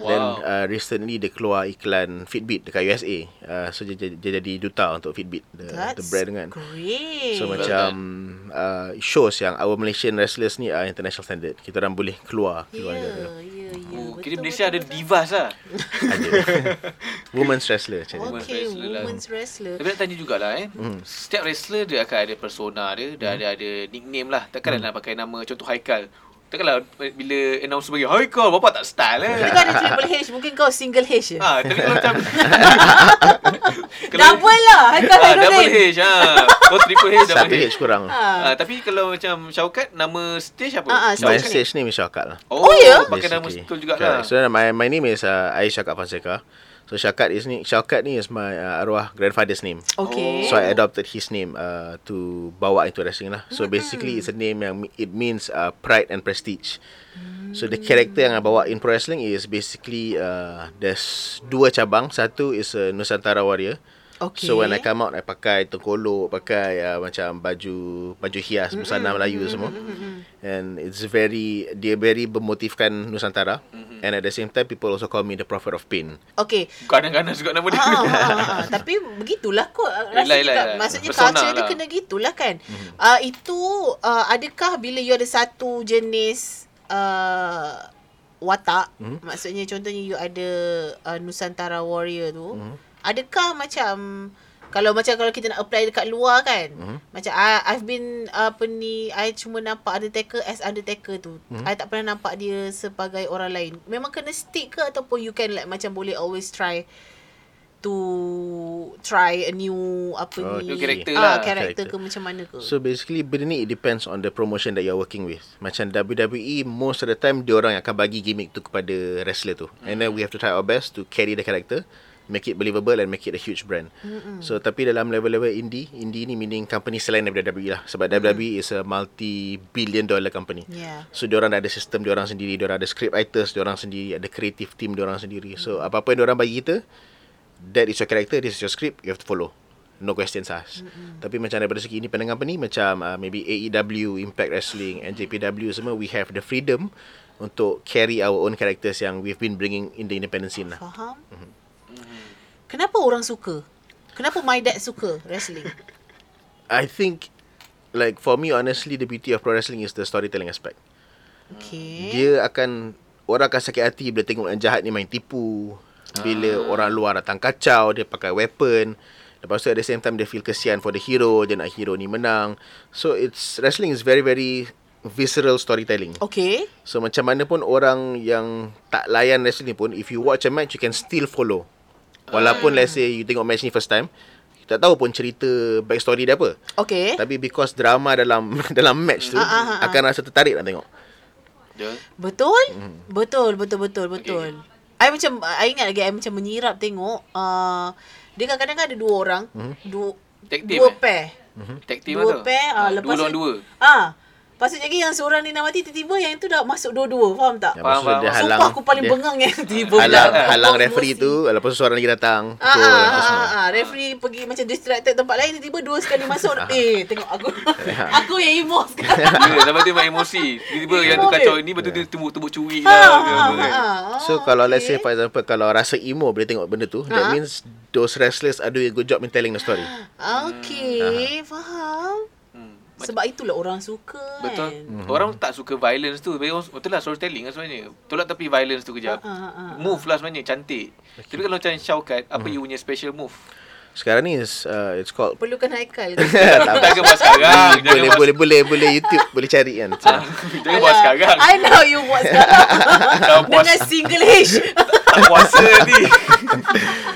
Then Wow. uh, recently Dia keluar iklan Fitbit Dekat USA uh, So dia, dia, dia jadi duta Untuk Fitbit The, the That's brand kan great. So macam uh, Shows yang Our Malaysian wrestlers ni Are international standard Kita orang boleh keluar Ya, Keluar negara ya, ya. Oh, Betul, kira betul, Malaysia ada betul. divas lah. Ada Women's wrestler macam ni Women's Okay, wrestler lah. women's wrestler. Tapi nak tanya jugalah eh. Hmm. Setiap wrestler dia akan ada persona dia, dia ada ada nickname lah. Takkan Hmm. nak pakai nama contoh Haikal. Takkanlah bila announce sebagai Haikal, bapak tak style eh. Dia kan ada triple H, mungkin kau single H je. Ha, tapi kalau macam Double lah. Haikal ah, Haikal double H ha. Kau triple H double Satu H. H kurang Ah, tapi kalau macam Syaukat nama stage apa? Ah, ah, My Syaukat. stage name is Syakat lah Oh, Oh, ya? Pakai nama betul juga Correct. lah. So my my name is uh, Ais Syakat Fonseca. So Syakat is ni Syakat ni is my uh, arwah grandfather's name. Okay. So I adopted his name uh, to bawa into wrestling lah. So basically it's a name yang it means uh, pride and prestige. So the character yang I bawa in pro wrestling is basically uh, there's dua cabang. Satu is a Nusantara warrior. Okay. So when I come out I pakai tengkolok, pakai uh, macam baju baju hias busana Melayu semua. And it's very dia very bermotifkan Nusantara. And at the same time people also call me the prophet of pain. Okay. Kadang-kadang juga nama dia. Ah, ah, ah, ah. Tapi begitulah kot Rasa Yelah, yelah, juga yelah. Maksudnya Persona culture dia lah. kena gitulah kan uh, Itu uh, Adakah bila you ada satu jenis uh, Watak Maksudnya contohnya you ada uh, Nusantara warrior tu Adakah macam kalau macam kalau kita nak apply dekat luar kan Macam I, I've been Apa ni I cuma nampak Undertaker As Undertaker tu I tak pernah nampak dia Sebagai orang lain Memang kena stick ke Ataupun you can like Macam boleh always try to try a new apa Oh, ni new character ah, lah. karakter Character. ke macam mana ke So basically benda ni it depends on the promotion that you're working with. Macam WWE most of the time dia orang yang akan bagi gimmick tu kepada wrestler tu. And then we have to try our best to carry the character, make it believable and make it a huge brand. Mm-hmm. So tapi dalam level-level indie, indie ni meaning company selain daripada WWE lah. Sebab mm-hmm. WWE is a multi-billion dollar company. Yeah. So diorang dah ada sistem diorang sendiri, diorang ada script writers diorang sendiri, ada creative team diorang sendiri. So apa-apa yang diorang bagi kita, that is your character, this is your script, you have to follow. No questions asked. Mm-hmm. Tapi macam daripada segi independent company, macam uh, maybe AEW, Impact Wrestling, NJPW semua, we have the freedom untuk carry our own characters yang we've been bringing in the independent scene lah. faham kenapa orang suka kenapa my dad suka wrestling I think, like for me honestly, the beauty of pro wrestling is the storytelling aspect. okay Dia akan orang akan sakit hati bila tengok yang jahat ni main tipu. Bila orang luar datang kacau, dia pakai weapon. Lepas tu at the same time dia feel kesian for the hero, dia nak hero ni menang. So it's wrestling is very very visceral storytelling. okay So macam mana pun orang yang tak layan wrestling pun if you watch a match you can still follow. Walaupun let's say you tengok match ni first time, you tak tahu pun cerita backstory dia apa. okay Tapi because drama dalam dalam match tu Ah, ah, ah, ah. akan rasa tertarik nak tengok. Betul Hmm. betul betul betul betul I macam I ingat lagi I macam menyirap tengok uh, dia kadang-kadang kan ada dua orang Hmm. dua Tag team, dua eh? pair tag team dua tu. pair ah, Ah, lepas dua lawan tu- dua. ah Pasal lagi yang seorang ni nak mati tiba-tiba yang tu dah masuk dua-dua. Faham tak? Ya, Faham, dia faham. halang Sumpah aku paling dia bengang yang tiba halang pula. halang referee emosi. tu lepas tu seorang lagi datang Ah, ah, ah, semua. ah, referee pergi macam distracted tempat lain tiba-tiba dua sekali masuk. eh, tengok aku. aku yang emo sekarang. Ya, sampai tu memang emosi. Tiba-tiba yang tu kacau ni betul dia tumbuk-tumbuk curi Ha, lah. ha, ha, ha. So kalau let's say for example kalau rasa emo bila tengok benda tu that Ha. means those wrestlers are doing a good job in telling the story. Okay, faham. Sebab itulah orang suka Betul. kan. Mhm. Orang tak suka violence tu. Betul betul lah storytelling lah sebenarnya. Tolak tapi violence tu kejap. Ah, ah, ah, ah. Move lah sebenarnya cantik. Tapi kalau macam Shaukat, apa Mhm. you punya special move? Sekarang ni is, uh, it's called Perlukan Haikal. tak Jangan buat sekarang. Jangan boleh buat boleh boleh boleh YouTube boleh cari kan. So, Jangan buat sekarang. I know you buat sekarang. Dengan single H. puasa ni.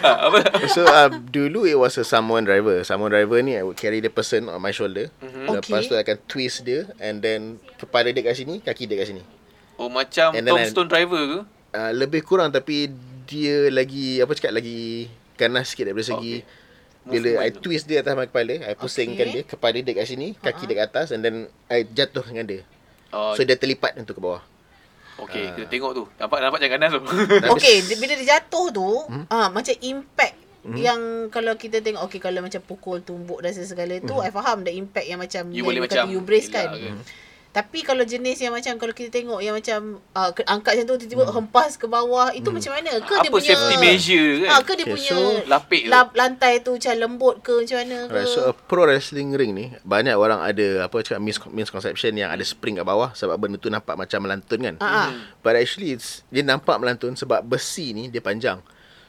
Ah, apa? so uh, dulu it was a Samoan driver. Samoan driver ni I would carry the person on my shoulder. Mhm. Lepas tu Okay. I akan twist dia and then kepala dia kat sini, kaki dia kat sini. Oh macam And then I- tombstone driver ke? Uh, lebih kurang tapi dia lagi apa cakap lagi ganas sikit daripada segi Okay. bila I twist dia atas kepala, I pusingkan Okay. dia, kepala dia kat sini, kaki dia kat atas and then I jatuh dengan dia. Oh, So dia terlipat untuk ke bawah. Okay, Ah. kita tengok tu. Nampak nampak jangan ganas tu. Okay, bila dia jatuh tu, hmm? ah macam impact hmm? yang kalau kita tengok okay kalau macam pukul tumbuk dan segala tu I faham the impact yang macam you boleh macam you brace kan. ke. Tapi kalau jenis yang macam kalau kita tengok yang macam uh, angkat macam tu tiba-tiba hempas ke bawah itu macam mana? Ke dia Apa punya safety measure kan? Ah, ke dia Okay, punya so- Lapik tu. lap, lantai tu macam lembut ke macam mana ke? Right, so a pro wrestling ring ni banyak orang ada apa cakap mis- misconception yang ada spring kat bawah sebab benda tu nampak macam melantun kan. Ah, ah. But actually it's, dia nampak melantun sebab besi ni dia panjang.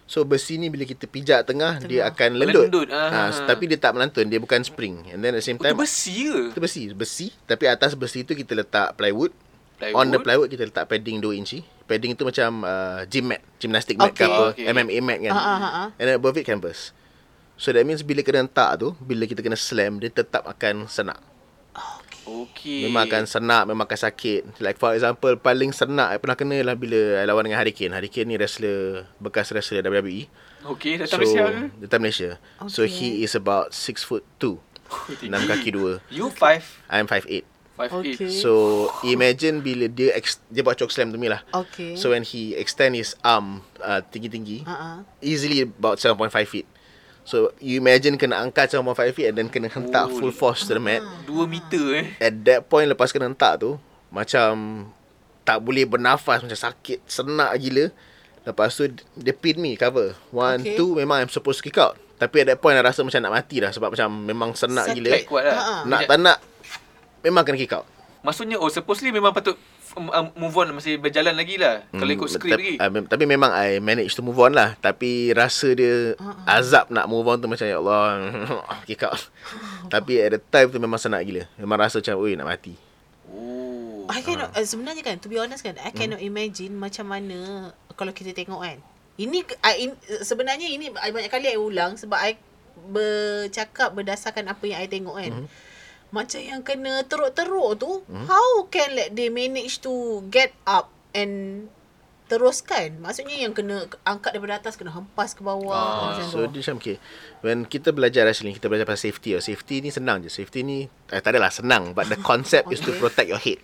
So besi ni bila kita pijak tengah, dia Tengah. akan lendut. Melendut, ah. Ah, tapi dia tak melantun, dia bukan spring. And then at the same Oh, time besi ke? Itu besi, besi. Tapi atas besi tu kita letak plywood. Plywood? On the plywood kita letak padding 2 inci. Padding tu macam uh, gym mat, gymnastic mat Okay. ke apa, Okay. MMA mat kan. Ah, ah, ah, ah. And then above it canvas. So that means bila kena hentak tu, bila kita kena slam, dia tetap akan senak. Okey. Memang akan senak, memang akan sakit. Like for example, paling senak I pernah kena lah bila I lawan dengan Hurricane. Hurricane ni wrestler, bekas wrestler WWE. Okey, datang so, Malaysia ke? Datang Malaysia. So Okay. he is about 6 foot 2. 6 kaki 2. You five, I'm 5'8". five eight. Okay. So imagine bila dia ex- dia buat choke slam to me lah. Okay. So when he extend his arm uh, tinggi-tinggi, ah. easily about 7.5 feet. So you imagine kena angkat 7.5 feet and then kena hentak Oh. full force to the mat. Dua meter eh. At that point lepas kena hentak tu, macam tak boleh bernafas, macam sakit, senak gila. Lepas tu dia pin me cover. One, Okay. okay. two, memang I'm supposed to kick out. Tapi at that point I rasa macam nak mati dah sebab macam memang senak Sakit. gila. Kuat lah. Ah, ah. Nak tak nak memang kena kick out. Maksudnya oh supposedly memang patut um, um, move on masih berjalan lagi lah. Kalau ikut skrip tapi, lagi. uh, mem- tapi memang I manage to move on lah. Tapi rasa dia Uh-uh. azab nak move on tu macam ya Allah kick out. tapi at the time tu memang senang gila. Memang rasa macam oi nak mati. Oh. I cannot uh, sebenarnya kan to be honest kan I Hmm. cannot imagine macam mana kalau kita tengok kan. Ini I, in, sebenarnya ini I banyak kali I ulang sebab I bercakap berdasarkan apa yang I tengok kan. Hmm. Macam yang kena teruk-teruk tu, how can like they manage to get up and teruskan? Maksudnya yang kena angkat daripada atas kena hempas ke bawah Ah, macam So tu. dia macam okay. When kita belajar wrestling, kita belajar pasal safety. Oh. Safety ni senang je. Safety ni eh, tak adalah senang. But the concept is to Okay. protect your head.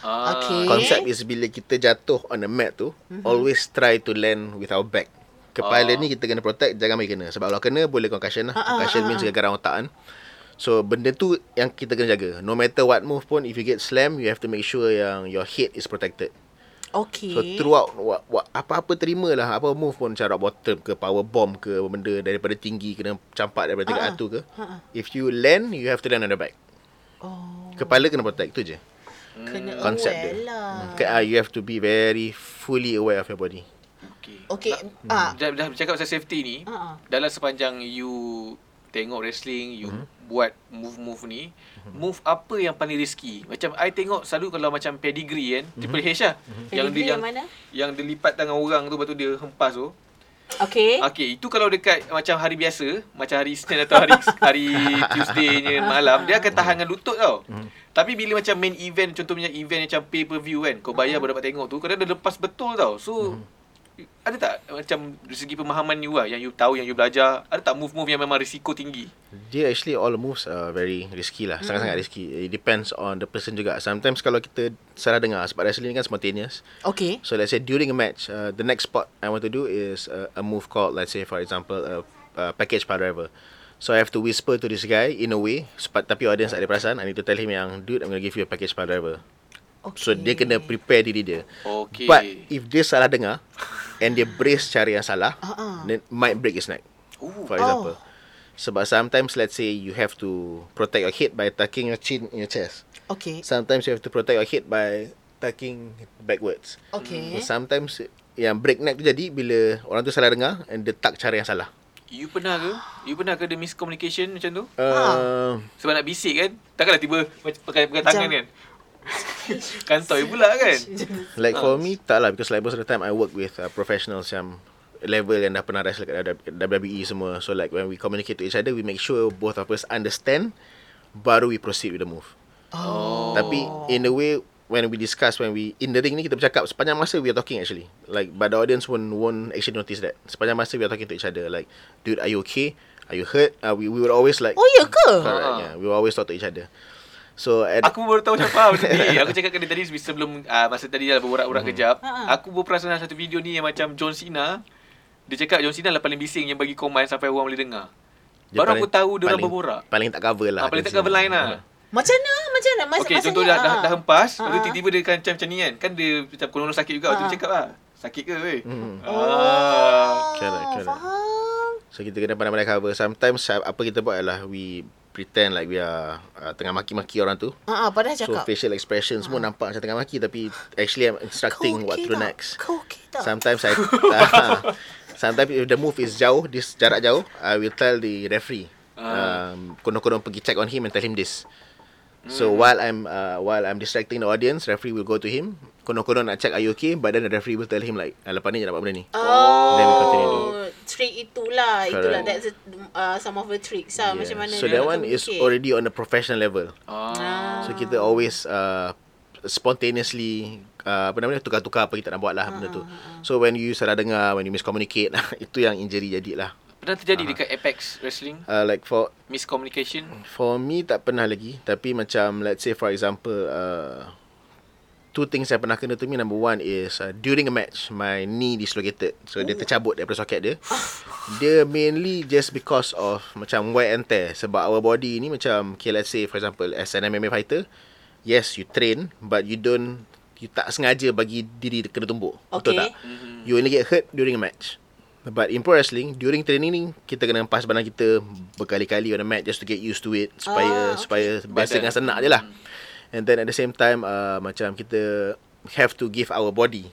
Ah. Okay. Concept is bila kita jatuh on the mat tu, Mhm. always try to land with our back. Kepala Ah. ni kita kena protect, jangan bagi kena. Sebab kalau kena, boleh concussion lah. Ah, ah, Concussion ah, means ah. gegaran otak kan. So, benda tu yang kita kena jaga. No matter what move pun, if you get slam, you have to make sure yang your head is protected. Okay. So, throughout, what, what, apa-apa terima lah. Apa move pun, macam rock bottom ke, power bomb ke, benda daripada tinggi, kena campak daripada tingkat ah. atu ke. Ah. If you land, you have to land on the back. Oh, Kepala kena protect, tu je. kena Konsep aware dia. lah. Okay, ah, you have to be very fully aware of your body. Okay. Okay. Ah. Dah, dah bercakap pasal safety ni. Ah, ah. Dalam sepanjang you tengok wrestling, you Mhm. Buat move-move ni, move apa yang paling risky? Macam I tengok selalu kalau macam pedigree kan, Triple H lah. Yang Pedigree dia yang, yang mana? yang dia lipat tangan orang tu lepas tu dia hempas tu. Okay. Okay, itu kalau dekat macam hari biasa, macam hari Isnin atau hari hari Tuesday-nya malam, dia akan tahan dengan lutut tau. Tapi bila macam main event, contohnya event macam pay per view kan, kau bayar baru dapat tengok tu, kadang dia lepas betul tau. So, ada tak macam dari segi pemahaman you lah yang you tahu yang you belajar ada tak move-move yang memang risiko tinggi Dia actually all moves are very risky lah. Sangat-sangat risky. It depends on the person juga. Sometimes kalau kita salah dengar sebab wrestling ni kan spontaneous. Okay. So let's say during a match, uh, the next spot I want to do is uh, a move called let's say for example a, a package power driver. So I have to whisper to this guy in a way sebab tapi audience tak ada perasan. I need to tell him yang dude I'm going to give you a package power driver. okay. So dia kena prepare diri dia. Okay. But if dia salah dengar and dia brace cara yang salah, Uh-uh. then might break his neck. Ooh. For example. Sebab sometimes let's say you have to protect your head by tucking your chin in your chest. Okay. Sometimes you have to protect your head by tucking backwards. Okay. And sometimes yang break neck tu jadi bila orang tu salah dengar and dia tak cara yang salah. You pernah ke? You pernah ke ada miscommunication macam tu? Uh, Sebab nak bisik kan? Takkanlah tiba pakai pegang tangan kan? Kantoi pula kan? like for me tak lah because like most of the time I work with uh, professionals yang level yang dah pernah wrestle kat WWE semua. So like when we communicate to each other we make sure both of us understand baru we proceed with the move. Oh. Tapi in a way when we discuss when we in the ring ni kita bercakap sepanjang masa we are talking actually. Like but the audience won't won't actually notice that. Sepanjang masa we are talking to each other like dude are you okay? Are you hurt? Uh, we we would always like Oh, ya ke? Correct, Ah. yeah. We will always talk to each other. So at Aku baru tahu macam faham ni. Aku cakap dengan dia tadi sebelum uh, masa tadi dah berurat-urat kejap. Ha-ha. Aku baru perasan satu video ni yang macam John Cena. Dia cakap John Cena lah paling bising yang bagi command sampai orang boleh dengar. dia Baru paling- aku tahu dia orang paling- berborak. Paling tak cover lah. Ah, paling tak cover line lah. Macam mana? Macam mana? Mas, Okey, contoh dah, dah, ah. dah hempas, lepas tu Ah. tiba-tiba dia kan macam macam ni kan. Kan dia macam konon sakit juga. Waktu Ah. dia cakap lah. Sakit ke weh? Hmm. Ah. Oh, Correct, correct. faham. So kita kena pandai-pandai cover. Sometimes apa kita buat adalah we pretend like we are uh, tengah maki-maki orang tu. Ah, ah, padahal So cakap. facial expression semua nampak macam tengah maki tapi actually I'm instructing what to do next. Kau okey tak? Sometimes I uh, Sometimes if the move is jauh, this jarak jauh, I will tell the referee. Ah. Um, konon-konon pergi check on him and tell him this. So Hmm. while I'm uh, while I'm distracting the audience, referee will go to him. Konon-konon nak check are you okay, but then the referee will tell him like, ah, lepas ni je nak buat benda ni. Oh, Then we continue to trick itulah. Itulah Correct. that's a, uh, some of the tricks lah. Macam mana so that one is communicate. already on a professional level. Ah. So kita always uh, spontaneously uh, apa namanya tukar-tukar apa kita nak buat lah benda tu. So when you salah dengar, when you miscommunicate, itu yang injury jadilah. Pernah terjadi dekat Apex Wrestling? Uh, like for Miscommunication? For me tak pernah lagi Tapi macam Let's say for example uh, Two things saya pernah kena to me. Number one is uh, During a match My knee dislocated. So dia tercabut daripada soket dia. Dia mainly just because of Macam wear and tear. Sebab our body ni macam Okay let's say for example As an MMA fighter Yes you train But you don't You tak sengaja bagi diri kena tumbuk. Betul Okay. tak? You only get hurt during a match. But in pro wrestling During training ni Kita kena hempas badan kita Berkali-kali on a mat Just to get used to it Ah, Supaya okay. Supaya biasa dengan senak je lah And then at the same time uh, Macam kita Have to give our body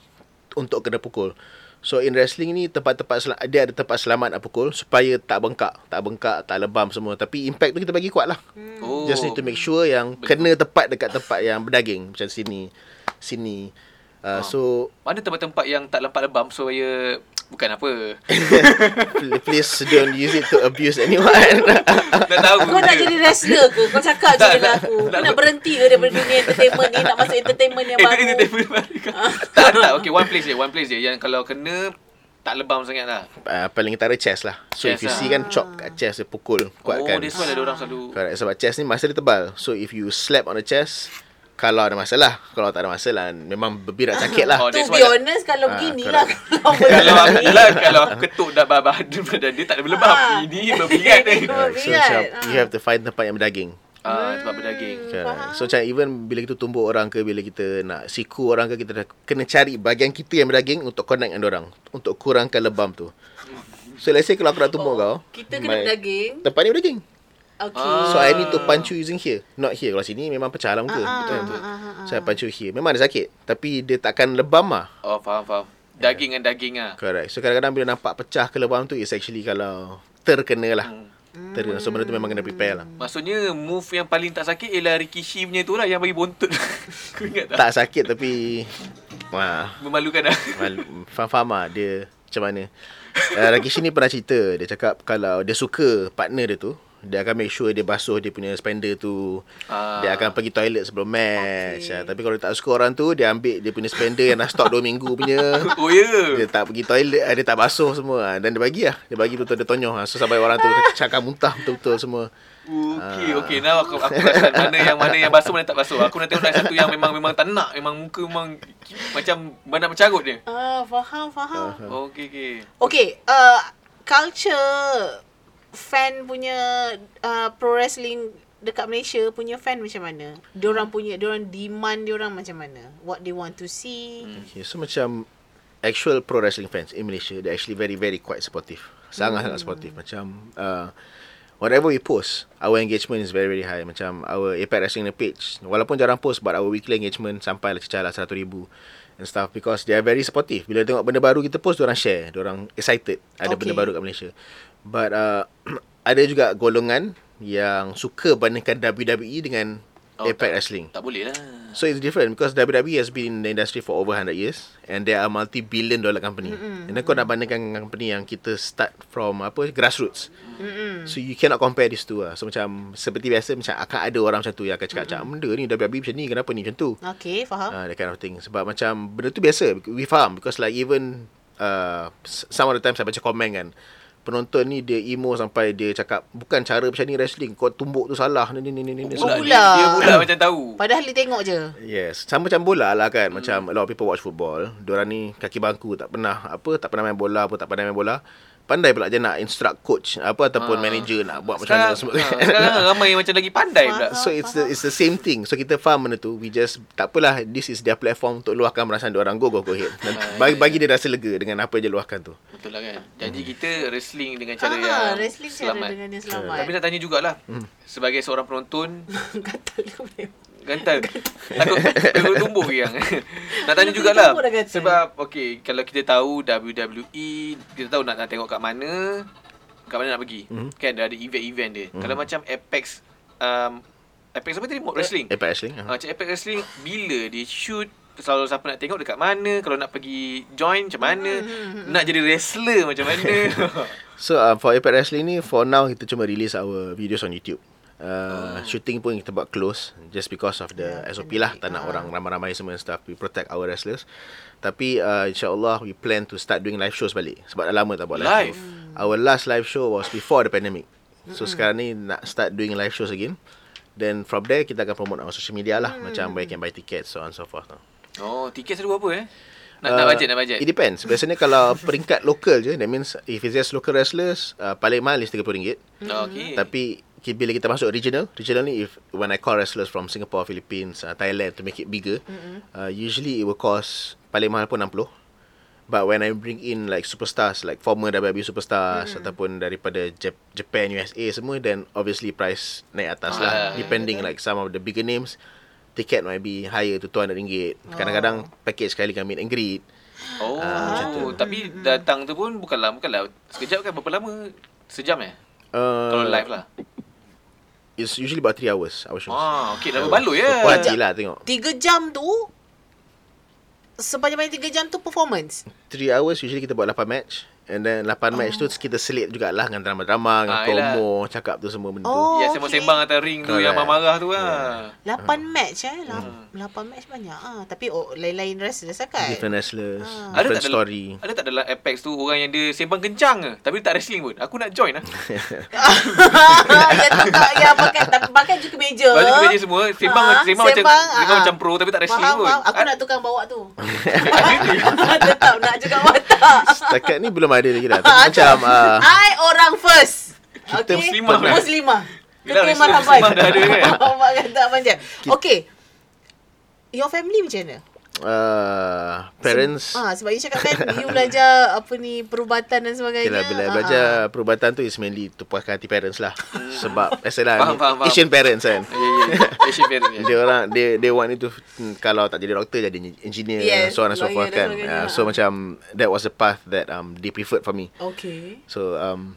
Untuk kena pukul. So in wrestling ni Tempat-tempat sel- Dia ada tempat selamat nak pukul Supaya tak bengkak. Tak bengkak Tak lebam semua. Tapi impact tu kita bagi kuat lah. Oh. Just need to make sure yang Kena tepat dekat tempat yang berdaging. Macam sini Sini. Uh, So Mana tempat-tempat yang tak lempat lebam supaya bukan apa. Please don't use it to abuse anyone Dah tahu. Kau nak jadi wrestler ke? Kau cakap je Tak, dengan tak, aku. Kau tak. nak berhenti ke daripada dunia entertainment ni? Nak masuk entertainment yang Eh, baru? entertainment baru. tak, ada tak. Okay, one place je. One place je. Yang kalau kena, tak lebam sangat lah. uh, Paling utara chest lah So Chest if you lah. see kan Chop kat chest dia pukul Oh, Kuatkan that's why ada orang selalu. Correct Sebab chest ni masa dia tebal So if you slap on the chest Kalau ada masalah Kalau tak ada masalah Memang berbirak sakit lah Oh, To that's be why- honest, kalau Ah, begini correct. lah. Kalau kalau aku lah, kalau aku ketuk dah badan badan dia tak ada berlebam. Ah. Ini berbirat ni. Oh, Correct. So macam Ah. You have to find tempat yang berdaging Ah, sebab berdaging. Correct. So macam even Bila kita tumbuk orang ke Bila kita nak siku orang ke Kita dah kena cari Bahagian kita yang berdaging Untuk connect dengan orang Untuk kurangkan lebam tu So let's say Kalau aku nak tumbuk kau Kita kena my- daging. Tempat ni berdaging Okay. Ah. So I need to punch you using here Not here Kalau sini memang pecah lah muka Ah, Betul ah, betul ah, ah, ah. So I punch you here Memang ada sakit Tapi dia takkan lebam lah Oh, faham, faham. Daging dengan daging ah. Correct So kadang-kadang bila nampak pecah ke lebam tu Is actually kalau Terkena lah Hmm. Terkena So benda tu memang kena prepare lah Maksudnya move yang paling tak sakit ialah Rikishi punya tu lah yang bagi bontot. Kau ingat tak? Tak sakit tapi Wah Memalukan dah. Mal- Faham-faham lah dia macam mana. Uh, Rakishi ni pernah cerita, dia cakap kalau dia suka partner dia tu, dia akan make sure dia basuh dia punya spender tu. Ah. Dia akan pergi toilet sebelum match. Okay. Okay. Tapi kalau dia tak suka orang tu, dia ambil dia punya spender yang dah stok 2 minggu punya. Oh ya. Dia tak pergi toilet, ah, dia tak basuh semua. ah. Dan dia bagi lah. Dia bagi betul-betul dia tonyoh. ah. So sampai orang tu cakap muntah betul-betul semua. Okey, okey. Now aku aku rasa mana yang mana yang basuh mana yang tak basuh. Aku nak tengok lagi satu yang memang memang tak nak, memang muka memang macam banyak mencarut dia. Ah, faham, faham. Okey, okey. Okay, uh, culture fan punya uh, pro wrestling dekat Malaysia punya fan macam mana? Diorang punya, diorang demand diorang macam mana? What they want to see? Okay, so macam actual pro wrestling fans in Malaysia, they actually very very quite supportive. Sangat-sangat supportive. Macam uh, whatever we post, our engagement is very very high. Macam our Apex Wrestling page, walaupun jarang post, but our weekly engagement sampai lah cecah lah 100,000 and stuff because they are very supportive. Bila tengok benda baru kita post, orang share, orang excited ada Okay. benda baru kat Malaysia. But uh, ada juga golongan yang suka bandingkan WWE dengan Oh, Apex tak- Wrestling. Tak boleh lah. So it's different because WWE has been in the industry for over 100 years and they are a multi-billion dollar company. Mm-hmm. And then kau nak bandingkan dengan company yang kita start from apa grassroots. Mm-hmm. So you cannot compare these two lah. So macam seperti biasa macam akan ada orang macam tu yang akan cakap mm-hmm. benda ni WWE macam ni kenapa ni macam tu. Okay, faham. Uh, that kind of thing. Sebab macam benda tu biasa. We faham because like even uh, s- some of the time saya baca komen kan penonton ni dia emo sampai dia cakap bukan cara macam ni wrestling kau tumbuk tu salah ni ni ni ni ni Oh, pula. Dia, pula macam tahu. Padahal dia tengok je. Yes, sama macam bola lah kan. Macam a lot of people watch football. Diorang ni kaki bangku tak pernah apa, tak pernah main bola apa, tak pernah main bola. Pandai pula je nak instruct coach apa ataupun Ah. manager nak buat macam mana semua. ha, sekarang ramai yang macam lagi pandai pula. So it's the it's the same thing. So kita faham benda tu. We just tak apalah this is their platform untuk luahkan perasaan dia orang go go go ahead. Dan bagi bagi dia rasa lega dengan apa yang dia luahkan tu. Betul lah kan. Janji kita wrestling dengan cara Ah, yang wrestling cara selamat. dengan yang selamat. Tapi nak tanya jugalah. Sebagai seorang penonton, Gatal dia boleh. Gantal. Takut Takut tumbuh yang. Nak tanya jugalah. Sebab Okay Kalau kita tahu WWE Kita tahu nak, nak tengok kat mana Kat mana nak pergi. Mhm. Kan dah ada event-event dia. Kalau macam Apex um, Apex apa tadi? Wrestling? Pak Ashley. Ah, Macam Apex Wrestling Bila dia shoot Selalu siapa nak tengok dekat mana Kalau nak pergi join macam mana Nak jadi wrestler macam mana? So uh, for Apex Wrestling ni For now kita cuma release our videos on YouTube uh, oh. Shooting pun kita buat close Just because of the yeah, SOP lah Tak nak orang ramai-ramai semua and stuff We protect our wrestlers. Tapi uh, insyaAllah We plan to start doing live shows balik. Sebab dah lama tak buat live, Live? show. Our last live show was before the pandemic. So sekarang ni nak start doing live shows again. Then from there kita akan promote our social media lah. Macam where you can buy tickets so on and so forth. Oh tiket selalu berapa eh? Nak, nak budget nak budget? Uh, It depends. Biasanya kalau peringkat lokal je, that means if it's just local wrestlers, uh, paling mahal is RM30. oh, Okay. Tapi ki- bila kita masuk regional, regional ni if when I call wrestlers from Singapore, Philippines, uh, Thailand to make it bigger, uh, usually it will cost paling mahal pun 60. But when I bring in like superstars, like former WWE superstars ataupun daripada Jap- Japan, USA semua, then obviously price naik atas lah. Ah. Depending like some of the bigger names, ticket might be higher to RM200. Kadang-kadang package sekali kan meet and greet. Oh, Ah, macam tu. tapi datang tu pun bukanlah bukanlah sekejap kan berapa lama? Sejam eh? Uh, Kalau live lah. It's usually about 3 hours our shows. Ah, okey dah berbaloi ya. Puas hati lah tengok. Tiga jam tu sepanjang tiga jam tu performance. 3 hours usually kita buat 8 match. And then 8 match tu kita selit jugalah dengan drama-drama, dengan Ah, promo, cakap tu semua benda tu. Oh. Ya, okay. sembang-sembang atas ring tu yang marah-marah tu lah. Lapan match eh. Lap, Lapan match banyak ah. Tapi oh, lain-lain wrestlers lah kan. Different wrestlers, Ah. Ada different tak story. Dalam, ada tak dalam Apex tu orang yang dia sembang kencang ke? Tapi tak wrestling pun. Aku nak join lah. yang pakai tapi pakai juga meja. Baju kemeja semua. Sembang, Ah, sembang, macam, sembang, sembang ah. macam pro tapi tak wrestling Faham, pun. faham. Aku Ah, nak tukang bawa tu. Tetap nak juga watak. Setakat ni belum ada lagi dah. Tapi macam uh, I orang first. Kita Muslimah lah. Muslimah. Yelah, Ketua Muslim- marhaban. Muslimah dah ada kan? Mak kata macam. Okay. Your family macam mana? Uh, parents Ah, sebab you cakap kan you belajar apa ni perubatan dan sebagainya. Okay lah, bila Ah, belajar ah. perubatan tu is mainly to puaskan hati parents lah. Sebab Faham, faham, faham. Asian parents kan. Ya, ya, ya. Asian parent. ya. Dia orang dia they want you to hmm, kalau tak jadi doktor jadi engineer Yes, so on and so forth kan. Uh, so macam that was the path that um they preferred for me. Okay. So um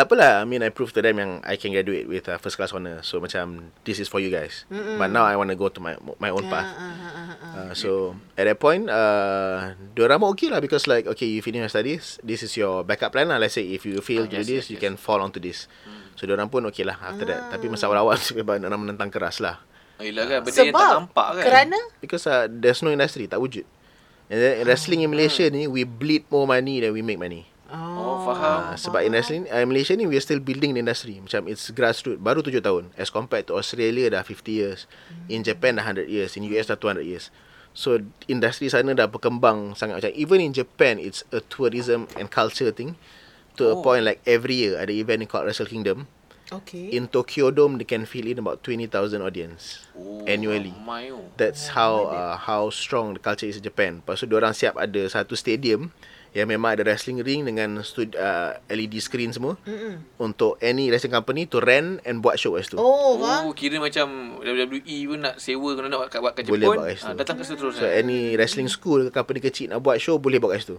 tak apalah. I mean, I prove to them yang I can graduate with uh, first class honor. So macam this is for you guys. Mm-mm. But now I want to go to my my own path. Ah, ah, ah, ah, ah. Uh, so at that point, uh, diorang okay lah because like okay, you finish your studies, this is your backup plan lah. Let's say if you fail Oh, to yes, do this, yes, you yes. can fall onto this. So diorang pun okay lah after that. Tapi masa awal-awal memang nak menentang keras lah. Yelah kan, benda yang tak Sebab nampak kan. kerana Because uh, there's no industry, tak wujud. And then wrestling in Malaysia ni, we bleed more money than we make money. Oh, faham. Uh, sebab in wrestling, uh, Malaysia ni, we are still building the industry. Macam it's grassroots. Baru 7 tahun. As compared to Australia dah 50 years. In Japan dah 100 years. In US dah 200 years. So, industri sana dah berkembang sangat. Macam even in Japan, it's a tourism and culture thing. To a Oh. point like every year, ada event called Wrestle Kingdom. Okay. In Tokyo Dome, they can fill in about 20,000 audience Oh, annually. ramai oh. That's how uh, how strong the culture is in Japan. Lepas tu diorang siap ada satu stadium yang memang ada wrestling ring dengan stud, uh, LED screen semua Mm-mm. untuk any wrestling company to rent and buat show kat situ. Oh, Oh, faham? kira macam WWE pun nak sewa kalau nak buat kat, buat kat Boleh Jepun, buat kat situ. ah, datang kat situ terus. So any wrestling school ke company kecil nak buat show boleh buat kat situ.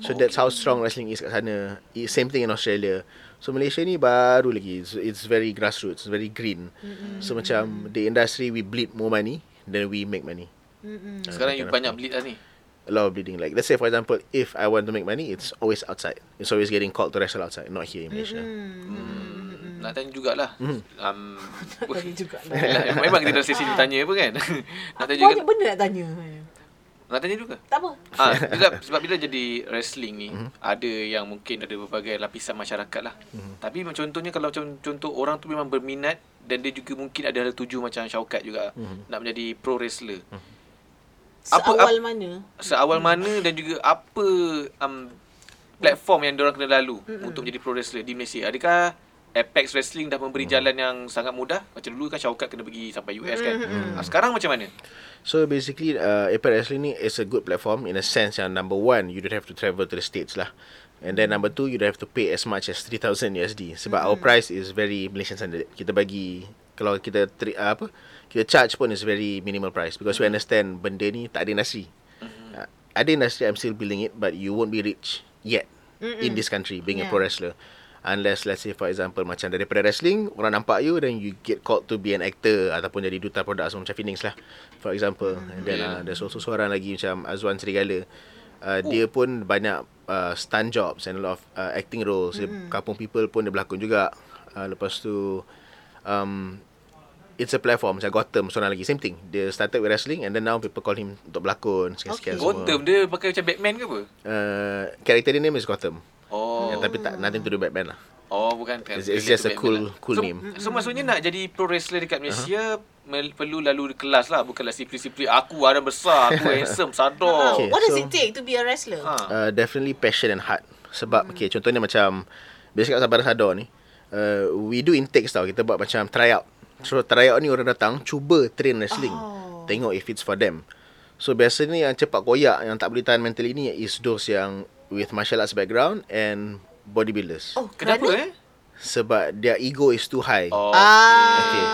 So that's how strong wrestling is kat sana. It, same thing in Australia. So Malaysia ni baru lagi. So it's very grassroots, very green. Mm-hmm. So macam the industry we bleed more money than we make money. Mm-mm. Sekarang you that kind banyak bleed lah ni. A lot of bleeding. Like let's say for example, if I want to make money, it's always outside. It's always getting called to wrestle outside, not here in Malaysia. Hmm, nak tanya jugalah. Um, Tanya juga lah. Memang kita dalam sesi tanya apa kan? nak tanya juga. Banyak benda nak tanya. Nak tanya juga. Tak apa. Ah, sebab, sebab bila jadi wrestling ni ada yang mungkin ada berbagai lapisan masyarakat lah. Tapi macam contohnya kalau macam contoh orang tu memang berminat dan dia juga mungkin ada hal tuju macam Syaukat juga nak menjadi pro wrestler. Apa- Seawal mana? Seawal mana dan juga apa um, platform yang diorang kena lalu untuk menjadi pro wrestler di Malaysia? Adakah Apex Wrestling dah memberi jalan yang sangat mudah? Macam dulu kan Syaukat kena pergi sampai US kan. Ah, sekarang macam mana? So basically, uh, Apex Wrestling ni is a good platform in a sense yang number one, you don't have to travel to the States lah. And then number two, you don't have to pay as much as 3,000 USD. Sebab our price is very Malaysian standard. Kita bagi, kalau kita tri, uh, apa, kita charge pun is very minimal price. Because we understand benda ni tak ada industri. Uh, ada industry, I'm still building it, but you won't be rich yet in this country being a Yeah. pro wrestler. Unless let's say for example macam daripada wrestling orang nampak you then you get called to be an actor ataupun jadi duta produk semua macam Phoenix lah for example and then uh, there's also seorang lagi macam Azwan Serigala uh, dia pun banyak uh, stunt jobs and a lot of uh, acting roles dia, Kampung People pun dia berlakon juga uh, lepas tu um, it's a platform macam Gotham seorang lagi same thing dia started with wrestling and then now people call him untuk berlakon sekian-sekian Okay. semua Gotham dia pakai macam Batman ke apa? uh, character dia name is Gotham Oh. yeah, tapi tak nothing to do Batman lah Oh bukan kan. It's- it's just a Batman cool- lah. cool so, name. So maksudnya nak jadi pro wrestler dekat Malaysia uh-huh. Perlu lalu kelas lah bukanlah sipri-sipri aku badan besar, aku handsome, sadar. Okay. What does so- it take to be a wrestler? Ha. uh, definitely passion and heart. Sebab hmm. okay, contohnya macam biasa kat Sabara Sadar ni, uh, we do intakes tau. Kita buat macam try out. So try out ni orang datang cuba train wrestling. Oh. Tengok if it's for them. So biasanya yang cepat koyak yang tak boleh tahan mentally ni is those yang with martial arts background and bodybuilders. Oh, Kenapa kerana? eh? Sebab their ego is too high. Oh. Ah. Okay.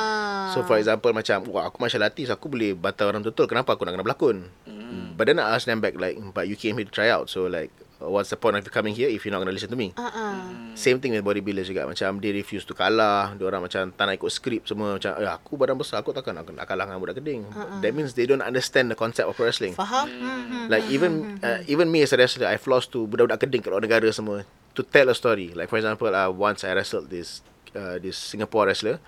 So for example macam Wah aku martial artist Aku boleh batal orang betul Kenapa aku nak kena berlakon mm. But then I ask them back like But you came here to try out So like What's the point of you coming here If you're not going to listen to me Uh-uh. Same thing with bodybuilders juga Macam they refuse to kalah Dia orang macam Tak nak ikut skrip semua Macam eh, aku badan besar Aku takkan nak, nak kalah dengan budak keding uh-uh. That means they don't understand The concept of wrestling Faham? Hmm. Like even uh, even me as a wrestler, I've lost to budak-budak keding kat luar negara semua to tell a story. Like for example, uh, once I wrestled this uh, this Singapore wrestler,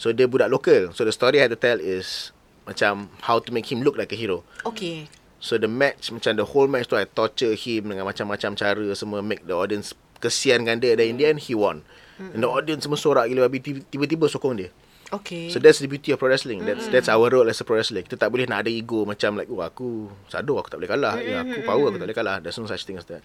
so dia budak local. So the story I had to tell is macam how to make him look like a hero. Okay. So the match macam the whole match tu I torture him dengan macam-macam cara semua make the audience kesian dengan dia dan in the end he won. And the audience semua sorak gila babi tiba-tiba sokong dia. Okay. So that's the beauty of pro wrestling. That's that's our role as a pro wrestler. Kita tak boleh nak ada ego macam like, oh aku sado aku tak boleh kalah. Ya aku power aku tak boleh kalah. There's no such thing as that.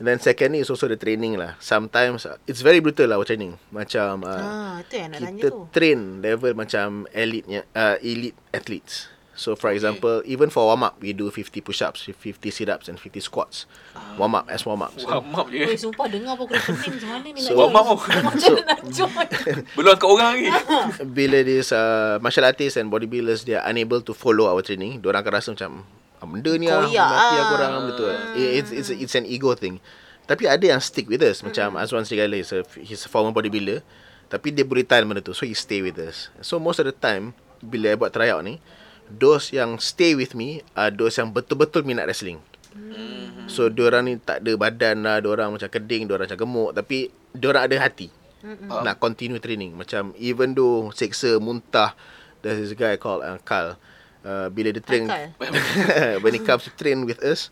And then secondly is also the training lah. Sometimes uh, it's very brutal lah our training. Macam uh, ah, itu yang nak tanya kita tu. train level macam elite uh, elite athletes. So for example, even for warm up, we do 50 push-ups, 50 sit-ups and 50 squats. Warm up as warm up. So, Warm up je. Eh, sumpah dengar aku dah pening macam mana ni So- nak Warm up. Macam mana nak join? Belum angkat orang lagi. bila this uh, martial artists and bodybuilders they are unable to follow our training, diorang akan rasa macam benda ni ah Koyak mati ah. aku orang betul. It, it's it's it's an ego thing. Tapi ada yang stick with us. Macam Azwan Serigala is a, he's a former bodybuilder. Tapi dia boleh tahan benda tu. So he stay with us. So most of the time, bila I buat tryout ni, those yang stay with me are those yang betul-betul minat wrestling. So diorang ni tak ada badan lah, diorang macam keding, diorang macam gemuk tapi diorang ada hati. Faham? Nak continue training. Macam even though seksa, muntah, there's this guy called uh, Carl. Uh, bila dia train when it comes to train with us,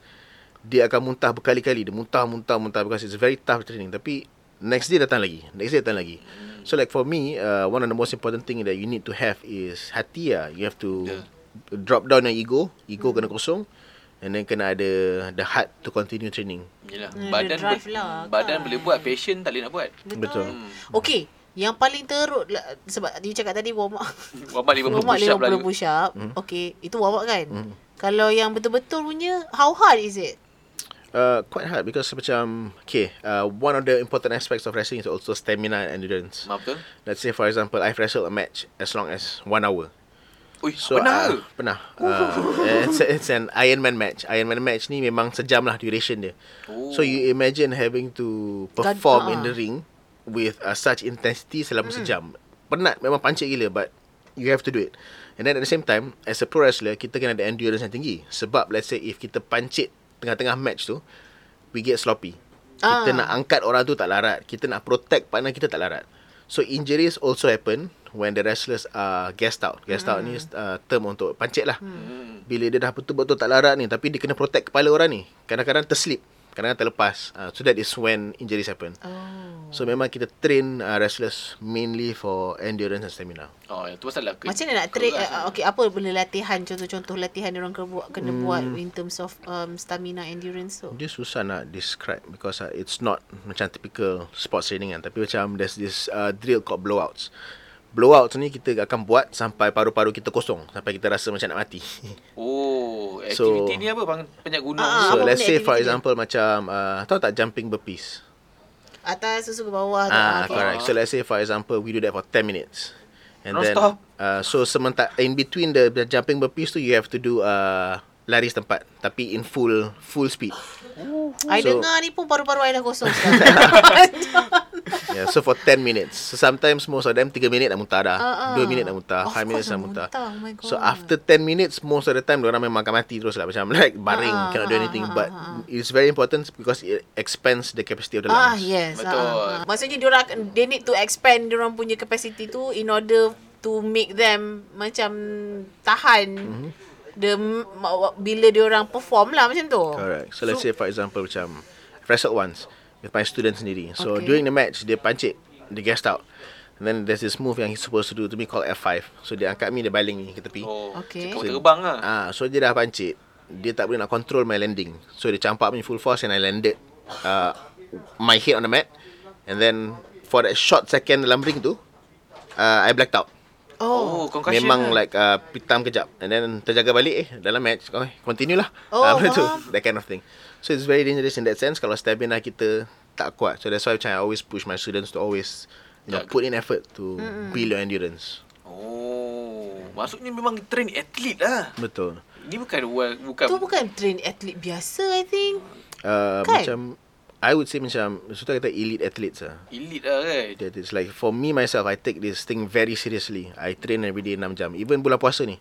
dia akan muntah berkali-kali. Dia muntah, muntah, muntah because it's very tough training. Tapi next day datang lagi. Next day datang lagi. So like for me, uh, one of the most important thing that you need to have is hati lah. You have to Yeah. drop down your ego. Ego kena kosong. And then kena ada the heart to continue training. Yelah, Hmm, badan lah, badan kan. boleh buat, passion tak boleh nak buat. Betul. Betul. Hmm. Okay. Yang paling teruk lah, sebab you cakap tadi warm up. Warm up 50 warm up push up lah. 50 push up. Hmm. Okay. Itu warm up kan? Kalau yang betul-betul punya, how hard is it? Uh, quite hard because macam okay, uh, one of the important aspects of wrestling is also stamina and endurance. Maaf betul? Let's say for example, I've wrestled a match as long as one hour. Ui, So, pernah uh, ke? Pernah. Uh, it's, it's an Ironman match. Ironman match ni memang sejam lah duration dia. Oh. So you imagine having to perform Gad- in the ring with uh, such intensity selama sejam. Penat memang pancit gila but you have to do it. And then at the same time, as a pro wrestler, kita kena ada endurance yang tinggi. Sebab let's say if kita pancit tengah-tengah match tu, we get sloppy. Kita Ah. nak angkat orang tu tak larat. Kita nak protect partner kita tak larat. So injuries also happen when the wrestlers are gassed out. Gassed out ni uh, term untuk pancit lah. Hmm. Bila dia dah betul-betul tak larat ni tapi dia kena protect kepala orang ni. Kadang-kadang terslip, kadang-kadang terlepas. Uh, so that is when injuries happen. Oh. So memang kita train uh, wrestlers mainly for endurance and stamina. Oh, yang tu pasal lah. ke- Macam mana nak train uh, okay apa boleh latihan contoh-contoh latihan orang kena buat kena Hmm. buat in terms of um, stamina endurance tu. Dia susah nak describe because uh, it's not macam typical sports training kan. Tapi macam there's this uh, drill called blowouts. Blowouts ni kita akan buat sampai paru-paru kita kosong. Sampai kita rasa macam nak mati. Oh, So- aktiviti ni apa bang? Penyak gunung. Ah, so apa let's say for activity dia? example macam uh, tahu tak jumping burpees? Atas susu ke bawah tu. Ah, okay. correct. So let's say for example we do that for 10 minutes. And then Non-stop? uh, so sementara in between the, the jumping burpees tu you have to do uh, lari setempat tapi in full full speed. I So- dengar ni pun paru-paru I dah kosong sekarang. Yeah, so for 10 minutes. So sometimes most of them 3 minit dah muntah dah. Ah, ah. 2 minit dah muntah, Of 5 minutes course dah muntah. muntah, oh my So after 10 minutes most of the time orang memang akan mati terus lah macam like baring Ah, cannot do ah, anything ah, but ah, it's very important because it expands the capacity of the ah, lungs. yes. Betul. Ah, ah. Maksudnya diorang they need to expand diorang punya capacity tu in order to make them macam tahan Mhm. the bila diorang perform lah macam tu. Correct. So, let's say for example macam I've wrestled once with my student sendiri. So Okay. during the match dia pancit, dia gassed out. And then there's this move yang he's supposed to do to me called F5. So dia angkat me dia baling ni ke tepi. Oh, Okay. Kau terbang lah. Ah, so dia dah pancit. Dia tak boleh nak control my landing. So dia campak me full force and I landed uh, my head on the mat. And then for that short second dalam ring tu, uh, I blacked out. Oh, Oh. concussion Memang lah. like uh, pitam kejap And then terjaga balik eh Dalam match okay, Continue lah Oh, benda tu. That kind of thing So it's very dangerous in that sense Kalau stamina kita Tak kuat So that's why macam I always push my students To always You know. Put in effort To build your endurance Oh, maksudnya memang train atlet lah. Betul Ni bukan bukan Tu bukan train atlet biasa I think. uh, Kan? Macam I would say macam Sudah kata elite athletes lah elite lah kan. That is like For me myself I take this thing very seriously I train every day 6 jam Even bulan puasa ni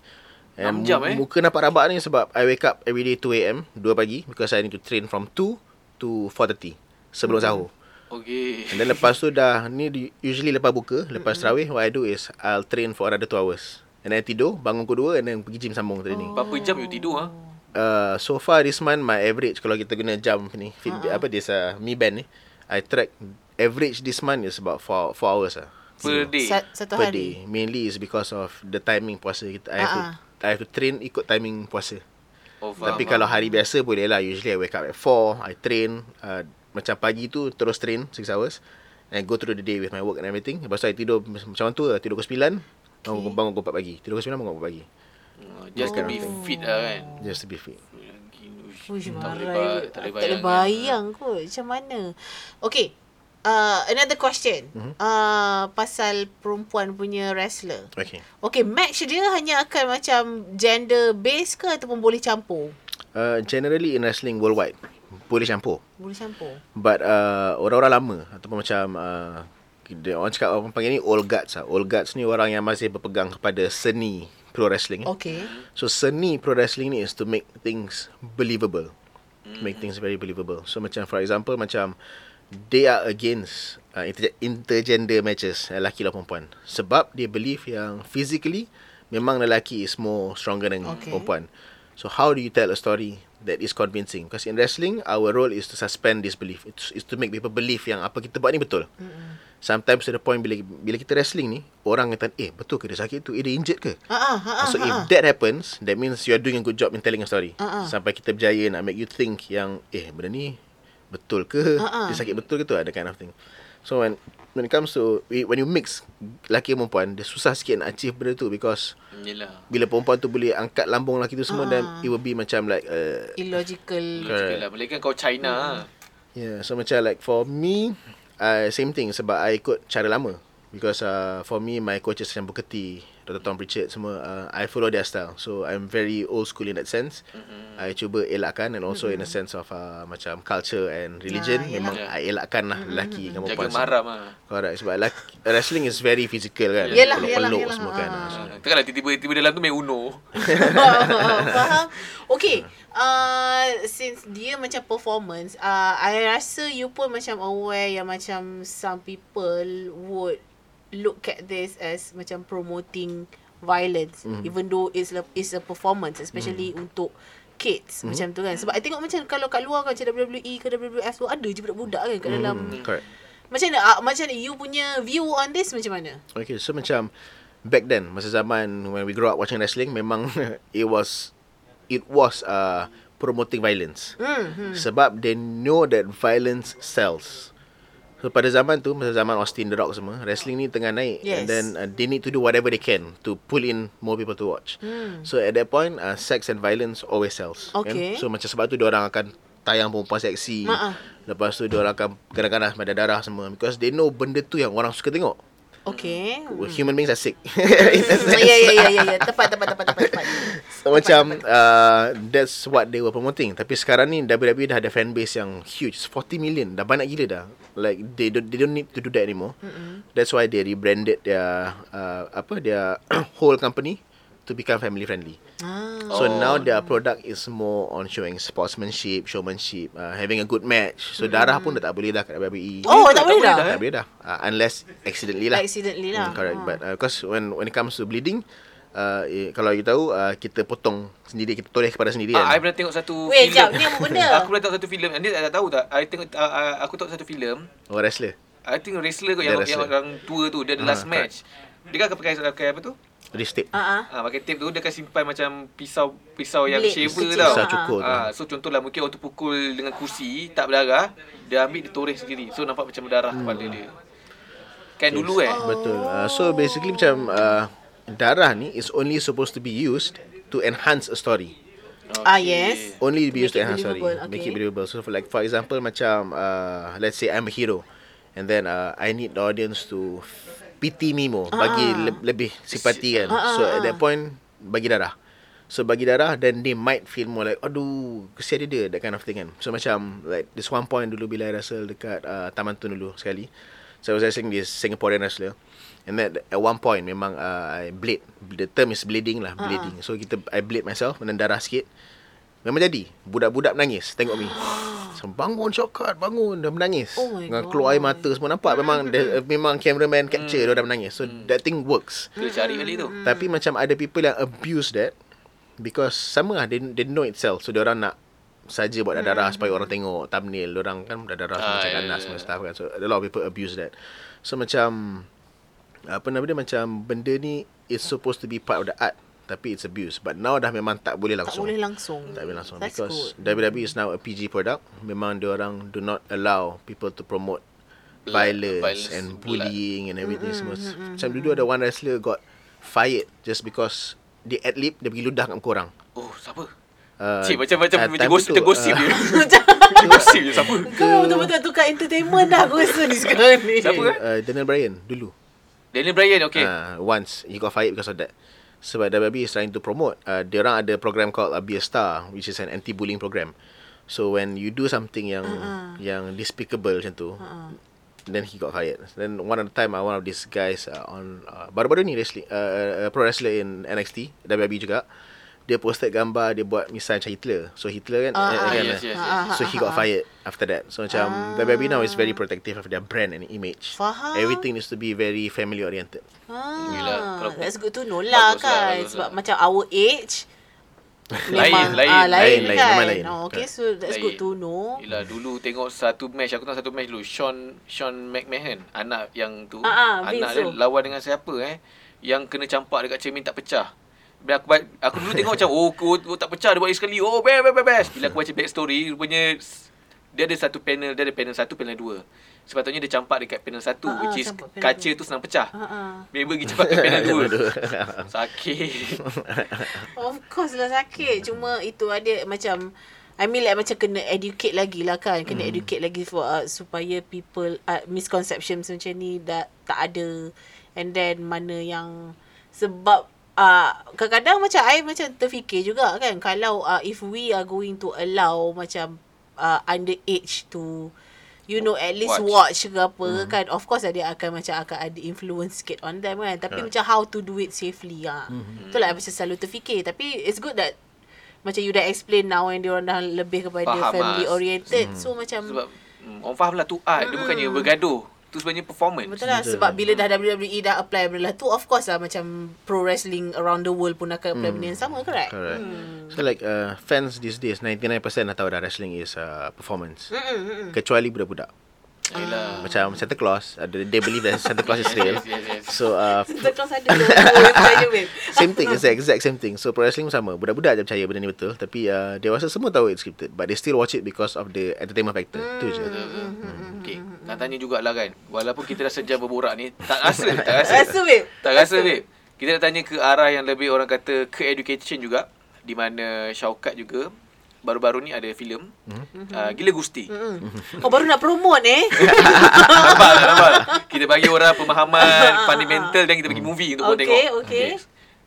6 jam, eh? Muka nampak rabak ni sebab I wake up every day 2am 2 pagi Because I need to train from 2 to 4.30 Sebelum sahur Okay. And then lepas tu dah Ni usually lepas buka Lepas tarawih What I do is I'll train for another 2 hours And then tidur Bangun pukul 2 And then pergi gym sambung training Berapa jam you tidur ah? uh, So far this month My average Kalau kita guna jam ni Fitbit Ah, Apa this uh, Mi Band ni I track Average this month is about 4, 4 hours lah Per day. Sa- satu per hari. day. Mainly is because of the timing puasa kita. I have to Ah, I have to train ikut timing puasa. Oh, faham, Tapi faham. kalau hari biasa boleh lah. Usually I wake up at 4, I train. Uh, macam pagi tu terus train 6 hours. And go through the day with my work and everything. Lepas tu I tidur macam tu lah. Tidur pukul 9. Bangun, Okay. bangun pukul 4 pagi. Tidur pukul 9, bangun pukul 4 pagi. Oh, Just to be fit lah kan. Just to be fit. Uish, tak boleh, marah. ba- tak boleh tak bayang kot. Macam mana? Okay. Uh, another question. Mhm. Uh, pasal perempuan punya wrestler. Okay. Okay, match dia hanya akan macam gender based ke ataupun boleh campur? Uh, generally in wrestling worldwide, boleh campur. Boleh campur. But uh, orang-orang lama ataupun macam uh, dia orang cakap orang panggil ni old guards lah. Old guards ni orang yang masih berpegang kepada seni pro wrestling. Okay. So seni pro wrestling ni is to make things believable. Make things very believable. So macam for example macam they are against uh, inter- intergender matches uh, lelaki lawan perempuan. Sebab dia believe yang physically memang lelaki is more stronger than Okay. perempuan. So how do you tell a story that is convincing? Because in wrestling our role is to suspend disbelief. It's, is to make people believe yang apa kita buat ni betul. Mm-hmm. Sometimes to the point bila bila kita wrestling ni orang kata eh betul ke dia sakit tu? Eh dia injured ke? Ha ah, ha ah. So if that happens, that means you are doing a good job in telling a story. Ah. Sampai kita berjaya nak make you think yang eh benda ni betul ke? Ah. Dia sakit betul ke tu? Ada kind of thing. So when when it comes to when you mix lelaki dan perempuan, dia susah sikit nak achieve benda tu because Yelah. bila perempuan tu boleh angkat lambung lelaki tu semua Ah. then it will be macam like uh, Illogical. Logical lah. Malay kan kau China. Yeah, so macam like for me, uh, same thing sebab I ikut cara lama. Because uh, for me, my coaches macam Bukati, Dr. Tom Pritchard semua, uh, I follow their style. So I'm very old school in that sense. Mm-hmm. I cuba elakkan and also mm-hmm. in a sense of uh, macam culture and religion, Ah, memang yelah. I elakkan lah lelaki dengan Jaga perempuan. maram lah. Correct. Sebab lelaki, wrestling is very physical kan. Yelah, Peluk-peluk yelah, semua yelah. kan. Ah. So, Ha, Takkanlah tiba-tiba dalam tu main Uno. Faham? Okay. Uh, since dia macam performance, uh, I rasa you pun macam aware yang macam some people would look at this as macam promoting violence mm. even though it's a, it's a performance especially mm. untuk kids mm. macam tu kan sebab I tengok macam kalau kat luar kan macam WWE ke WWF tu ada je budak-budak kan kat dalam mm, correct. macam mana uh, macam mana you punya view on this macam mana Okay, so macam back then masa zaman when we grow up watching wrestling memang it was it was uh, promoting violence. hmm, hmm. Sebab they know that violence sells. So pada zaman tu masa zaman Austin The Rock semua wrestling ni tengah naik Yes. and then uh, they need to do whatever they can to pull in more people to watch. Hmm. So at that point uh, sex and violence always sells. Okay. Kan? So macam sebab tu dia orang akan tayang perempuan seksi. Ma-ah. Lepas tu dia orang akan kadang-kadang pada darah semua because they know benda tu yang orang suka tengok. Okay Hmm. Human beings are sick. Ya ya ya ya ya tepat tepat tepat tepat tepat So macam uh, that's what they were promoting. Tapi sekarang ni WWE dah ada fan base yang huge. It's 40 million. Dah banyak gila dah. Like they don't they don't need to do that anymore. Mm-hmm. That's why they rebranded their uh, apa their whole company to become family friendly. ah So Oh. now their product is more on showing sportsmanship, showmanship, uh, having a good match. So darah pun dah tak boleh dah kat WWE. Oh, tak tak boleh boleh dah. dah. Tak boleh dah. Uh, unless accidentally lah. Accidentally lah. Mm, correct. Ah. But uh, because when when it comes to bleeding, uh, eh, kalau you tahu uh, kita potong sendiri, kita toleh kepada sendiri Ah, I kan. pernah tengok satu Weh, filem. jap, ni apa benda? aku pernah tengok satu filem. Anda tak tahu tak? I tengok uh, uh, aku tengok satu filem. Oh wrestler. I think wrestler kot yang, wrestler. yang orang tua tu dia ada Ah, last match. Dia kan akan pakai pakai apa tu? Wrist tape. Ah ah. Ah, pakai tape tu dia akan simpan macam pisau pisau yang Blade shaver kecil. tau. Pisau cukur tu. Ah, so contohlah mungkin waktu pukul dengan kursi tak berdarah, dia ambil dia toreh sendiri. So nampak macam berdarah Hmm. kepala dia. Kan dulu eh. Betul. Uh, so basically macam uh, darah ni is only supposed to be used to enhance a story. Ah yes. Only be Make used to enhance story. believable, Make okay. it believable. So for like for example macam uh, let's say I'm a hero and then uh, I need the audience to pity me more, bagi Ah. le- lebih simpati kan. Ah, so at that point bagi darah. So bagi darah then they might feel more like aduh kesian dia that kind of thing kan. So macam like this one point dulu bila I wrestle dekat uh, Taman Tun dulu sekali. So I was wrestling this Singaporean wrestler. And then at one point memang uh, I bleed. The term is bleeding lah, bleeding. So kita I bleed myself and then darah sikit. Memang jadi. Budak-budak menangis tengok me. So, bangun shortcut, bangun dah menangis. Oh Dengan God. keluar air mata semua nampak memang dia, memang cameraman capture dia dah menangis. So that thing works. Kita cari balik tu. Tapi macam ada people yang abuse that because sama lah they, they know itself. So dia orang nak saja buat darah supaya orang tengok thumbnail dia orang kan darah semua Ah, macam ya, ganas ya, semua ya. stuff kan. So a lot of people abuse that. So macam apa nama dia macam benda ni is supposed to be part of the art tapi it's abuse. But now dah memang tak boleh Tak langsung. boleh langsung. Tak boleh langsung That's because good. WWE is now a PG product. Memang dia orang do not allow people to promote Blood, violence, violence, and blood. bullying and everything semua. Macam dulu ada one wrestler got fired just because dia ad-lib dia pergi ludah kat muka orang. Oh, siapa? Uh, Cik, macam macam ah, macam gosip tu, tergosip ah, dia. Tergosip je siapa? Kau betul-betul tukar entertainment dah aku rasa ni sekarang ni. Siapa eh? uh, Daniel Bryan dulu. Daniel Bryan okay. Uh, once he got fired because of that. Sebab WWE is trying to promote. Uh, dia orang ada program called uh, Be a Star which is an anti-bullying program. So when you do something yang Uh-uh. yang despicable macam tu, then he got fired. Then one of the time, uh, one of these guys uh, on uh, baru-baru ni wrestling, uh, uh, pro wrestler in NXT, WWE juga, dia posted gambar dia buat misal macam Hitler. So Hitler kan, Ah, eh, ah, kan yes, yes, yes. Ah, ah, so he got fired after that. So macam WWE now is very protective of their brand and image. Faham. Everything needs to be very family oriented. Yelah, Ah, kalau- that's good to know lah lah, kan. bagus Sebab lah. macam our age Lain, lain. ah, lain, Lain, lain, kan. memang lain. Oh, okay, Correct. so that's good to know. Yelah dulu tengok satu match Aku tahu satu match dulu Sean Sean McMahon Anak yang tu Ah, ah, Anak dia tu. lawan dengan siapa eh Yang kena campak dekat cermin tak pecah Bila aku, aku dulu tengok macam Oh, oh, oh tak pecah Dia buat sekali Oh best best best, Bila aku baca back story Rupanya Dia ada satu panel Dia ada panel satu panel dua Sepatutnya dia campak dekat panel satu ah, Which is kaca dua. tu senang pecah Ha ah. Dia pergi campak kat panel dua Sakit Of course lah sakit. Cuma itu ada macam I mean like macam kena educate lagi lah kan. Kena Hmm. educate lagi for uh, supaya people uh, misconceptions macam ni dah tak ada. And then mana yang sebab uh, kadang-kadang macam I macam terfikir juga kan kalau uh, if we are going to allow macam uh, underage to you know at least watch, Watch. ke apa hmm. kan of course dia akan macam akan ada influence sikit on them kan tapi macam how to do it safely ah hmm. itulah macam selalu terfikir tapi it's good that macam you dah explain now and dia orang dah lebih kepada Faham family lah. oriented so macam Sebab mm, Orang faham lah tu art Dia bukannya bergaduh Tu sebenarnya performance Betul lah sebab bila dah WWE dah apply benda lah tu of course lah macam pro wrestling around the world pun akan apply benda yang sama correct? Correct. So like uh, fans these days 99% dah tahu dah wrestling is uh, performance. Mm-mm. Kecuali budak-budak. Yelah Macam Santa Claus, uh, they believe that Santa Claus is real. Yes, yes, yes. So uh, Santa Claus ada same thing, it's the exact same thing. So pro wrestling sama. Budak-budak je percaya benda ni betul, tapi uh, dewasa semua tahu it's scripted, but they still watch it because of the entertainment factor. Tu je. Okay Nak tanya jugalah kan Walaupun kita dah sejam berborak ni Tak rasa Tak rasa Rasa babe. Tak rasa babe Kita nak tanya ke arah yang lebih Orang kata ke education juga Di mana Syaukat juga Baru-baru ni ada filem. Uh, Gila Gusti. Oh baru nak promote eh. Nampak nampak. Kita bagi orang pemahaman Fundamental Dan kita bagi movie Untuk orang Okay, tengok. okay.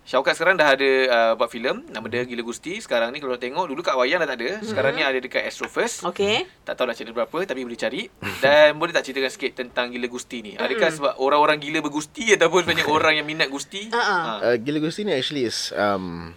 Syaukat sekarang dah ada uh, buat filem. Nama dia Gila Gusti. Sekarang ni kalau tengok Dulu kat Wayang dah tak ada. Sekarang ni ada dekat Astro First. Okay. Tak tahulah channel berapa Tapi boleh cari. Dan boleh tak ceritakan sikit Tentang Gila Gusti ni? Adakah sebab Orang-orang gila bergusti Ataupun sebenarnya orang yang minat gusti? Ah, ah. Ha. Uh, Gila Gusti ni actually is um,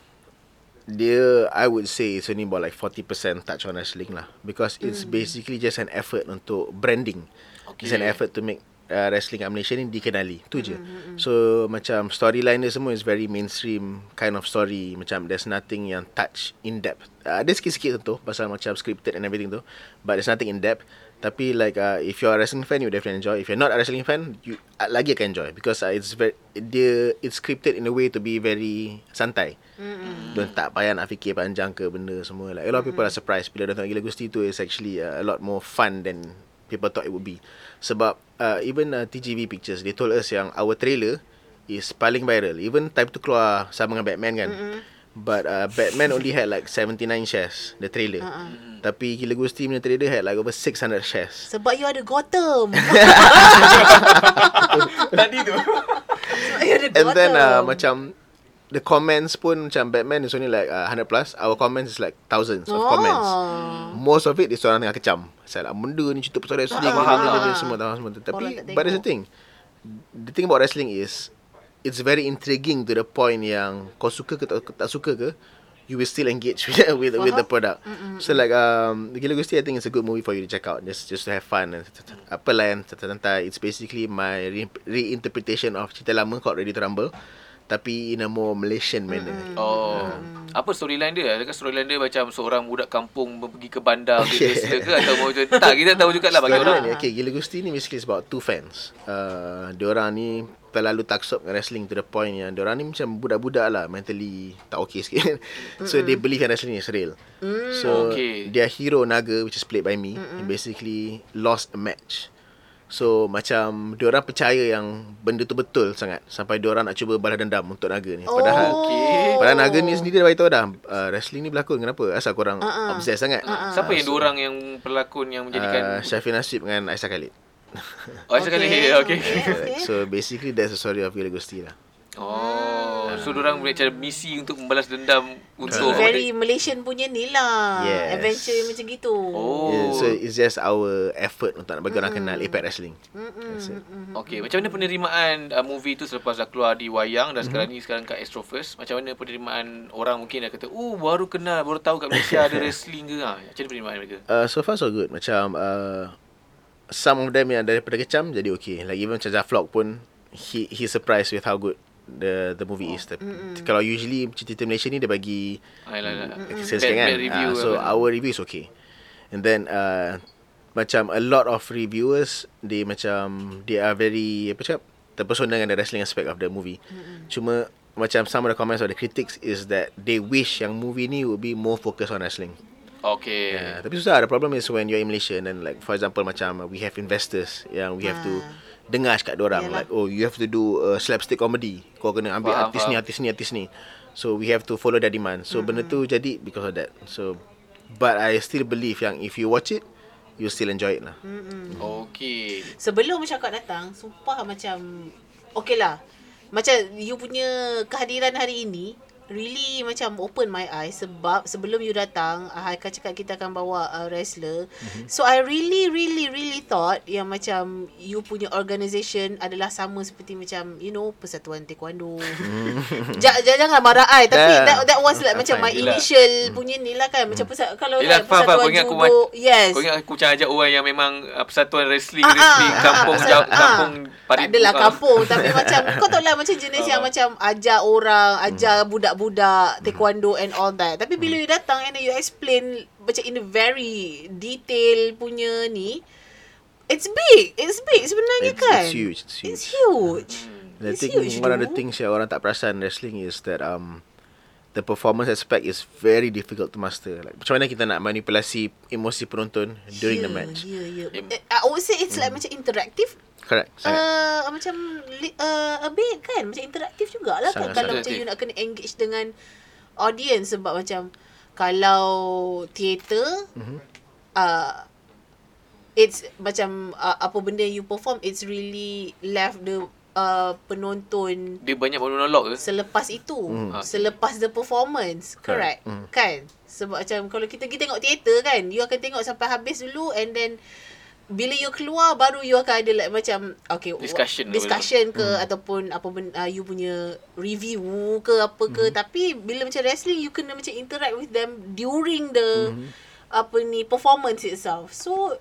dia I would say it's only about like 40% touch on wrestling lah because it's basically just an effort untuk branding. Okay. It's an effort to make uh, wrestling kat Malaysia ni dikenali. Tu je. So macam storyline dia semua is very mainstream kind of story. Macam there's nothing yang touch in depth. Uh, ada sikit-sikit tentu pasal macam scripted and everything tu. But there's nothing in depth. Tapi like uh, if you're a wrestling fan you definitely enjoy. If you're not a wrestling fan you uh, lagi akan enjoy because uh, it's very dia it's scripted in a way to be very santai. Mm-hmm. Don't tak payah nak fikir panjang ke benda semua. Like a lot of people are surprised bila dia tengok Gila Gusti tu is actually uh, a lot more fun than people thought it would be. Sebab uh, even uh, TGV Pictures they told us yang our trailer is paling viral. Even time tu keluar sama dengan Batman kan. Mm-hmm. But uh, Batman only had like 79 shares the trailer. Uh-uh. Tapi Gila Gusti punya trailer had like over 600 shares. Sebab you ada Gotham. Tadi tu Sebab you ada And then uh, Gotham. macam the comments pun macam Batman is only like uh, 100 plus. Our comments is like thousands of Oh. comments. Most of it is orang tengah kecam. Pasal lah, benda ni cerita pasal wrestling ah. semua tahu semua. tu. Tapi but there's the thing. The thing about wrestling is it's very intriguing to the point yang kau suka ke tak, tak suka ke you will still engage with with, with the product. So like um Gila Gusti I think it's a good movie for you to check out just just to have fun and apa lah yang santai it's basically my re- reinterpretation of cerita lama called Ready to Rumble tapi in a more Malaysian manner. Oh Apa storyline dia Adakah storyline dia Macam seorang budak kampung Pergi ke bandar wrestler ke Atau mau Tak kita tahu jugalah Bagi orang ni, okay, Gila Gusti ni basically is about two fans. Uh, diorang ni terlalu taksub dengan wrestling to the point yang diorang ni macam budak-budak lah mentally tak okay sikit. so they believe yang wrestling is real. So Okay. their hero Naga which is played by me he basically lost a match. So macam diorang percaya yang benda tu betul sangat sampai diorang nak cuba balas dendam untuk Naga ni. Padahal Okay. Padahal Naga ni sendiri dah beritahu dah uh, Wrestling ni berlakon kenapa Asal korang uh-uh. obsessed sangat uh-uh. Siapa yang dua orang yang pelakon Yang uh, menjadikan Syafiq Nasib dengan Aisyah Khalid Oh sekali Okay. Okay, okay. So basically that's the story of Gila Gusti lah Oh So orang macam misi untuk membalas dendam untuk Very Malaysian punya ni lah. Yes. Adventure macam gitu. Oh. Yeah, so it's just our effort untuk nak bagi orang kenal Impact Wrestling. It. Okey, macam mana penerimaan uh, movie tu selepas dah keluar di wayang dan sekarang ni sekarang kat Astro First? Macam mana penerimaan orang mungkin dah kata, "Oh, baru kenal, baru tahu kat Malaysia ada wrestling ke?" Ha, macam mana penerimaan mereka? Uh, so far so good. Macam uh, some of them yang daripada kecam jadi okay. Like even macam Zaflok pun he he surprised with how good the the movie is. Tapi, Kalau usually cerita Malaysia ni dia bagi Bad- sikit kan bad review Ah, So apa. our review is okay And then uh, Macam a lot of reviewers They macam They are very Apa cakap Terpesona dengan the wrestling aspect of the movie mm-hmm. Cuma Macam some of the comments of the critics Is that They wish yang movie ni Would be more focused on wrestling Okey. yeah. Tapi susah The problem is when you're in Malaysia And then like For example macam We have investors Yang we have to Ah. Dengar cakap diorang Yalah. Like oh you have to do uh, Slapstick comedy Kau kena ambil Faham, artis ni faham. Artis ni Artis ni So we have to follow their demand So benda tu jadi Because of that So But I still believe yang If you watch it You still enjoy it lah Okey. Sebelum Syakak datang, sumpah macam okay lah. Macam you punya kehadiran hari ini really macam open my eyes sebab sebelum you datang uh, Haikal cakap kita akan bawa uh, wrestler. Mm-hmm. So I really really really thought yang macam you punya organisation adalah sama seperti macam you know Persatuan Taekwondo. ja, ja, jangan marah I tapi Dah. that, that was like That's macam fine. my Yelah. initial punya ni lah kan macam pesat, kalau Yelah, like faham. Persatuan Kau ingat aku Judo. Yes. Kau ingat aku macam ajak orang yang memang uh, persatuan wrestling, Ah, wrestling ah, kampung ah, jauh, ah. kampung tak adalah ah. kampung tapi macam kau tahu lah macam jenis yang Ah. macam ajar orang, ajar Hmm. Budak-budak taekwondo and all that. Tapi bila you datang and you explain macam in a very detail punya ni It's big. It's big sebenarnya It's- kan. it's huge, it's It's huge. huge. And I It's think huge, one of the though. things yang orang tak perasan wrestling is that um the performance aspect is very difficult to master. Like macam mana kita nak manipulasi emosi penonton during the Yeah, match. Yeah, yeah. Eh, I would say it's like macam interactive. Correct. Sangat. Uh, macam uh, a bit kan Macam interaktif jugalah kan Sangat, Kalau sangat. macam you nak kena engage dengan Audience Sebab macam Kalau Theater Mhm. uh, It's macam uh, Apa benda you perform It's really Left the uh, Penonton Dia banyak monolog ke? Selepas itu Mhm. Selepas the performance Correct, Correct. Mhm. Kan Sebab macam Kalau kita pergi tengok teater kan You akan tengok sampai habis dulu And then bila you keluar baru you akan ada like macam okay Discussion ke discussion ke ataupun apa ben, uh, you punya review ke apa ke. Tapi bila macam wrestling you kena macam interact with them during the apa ni performance itself. So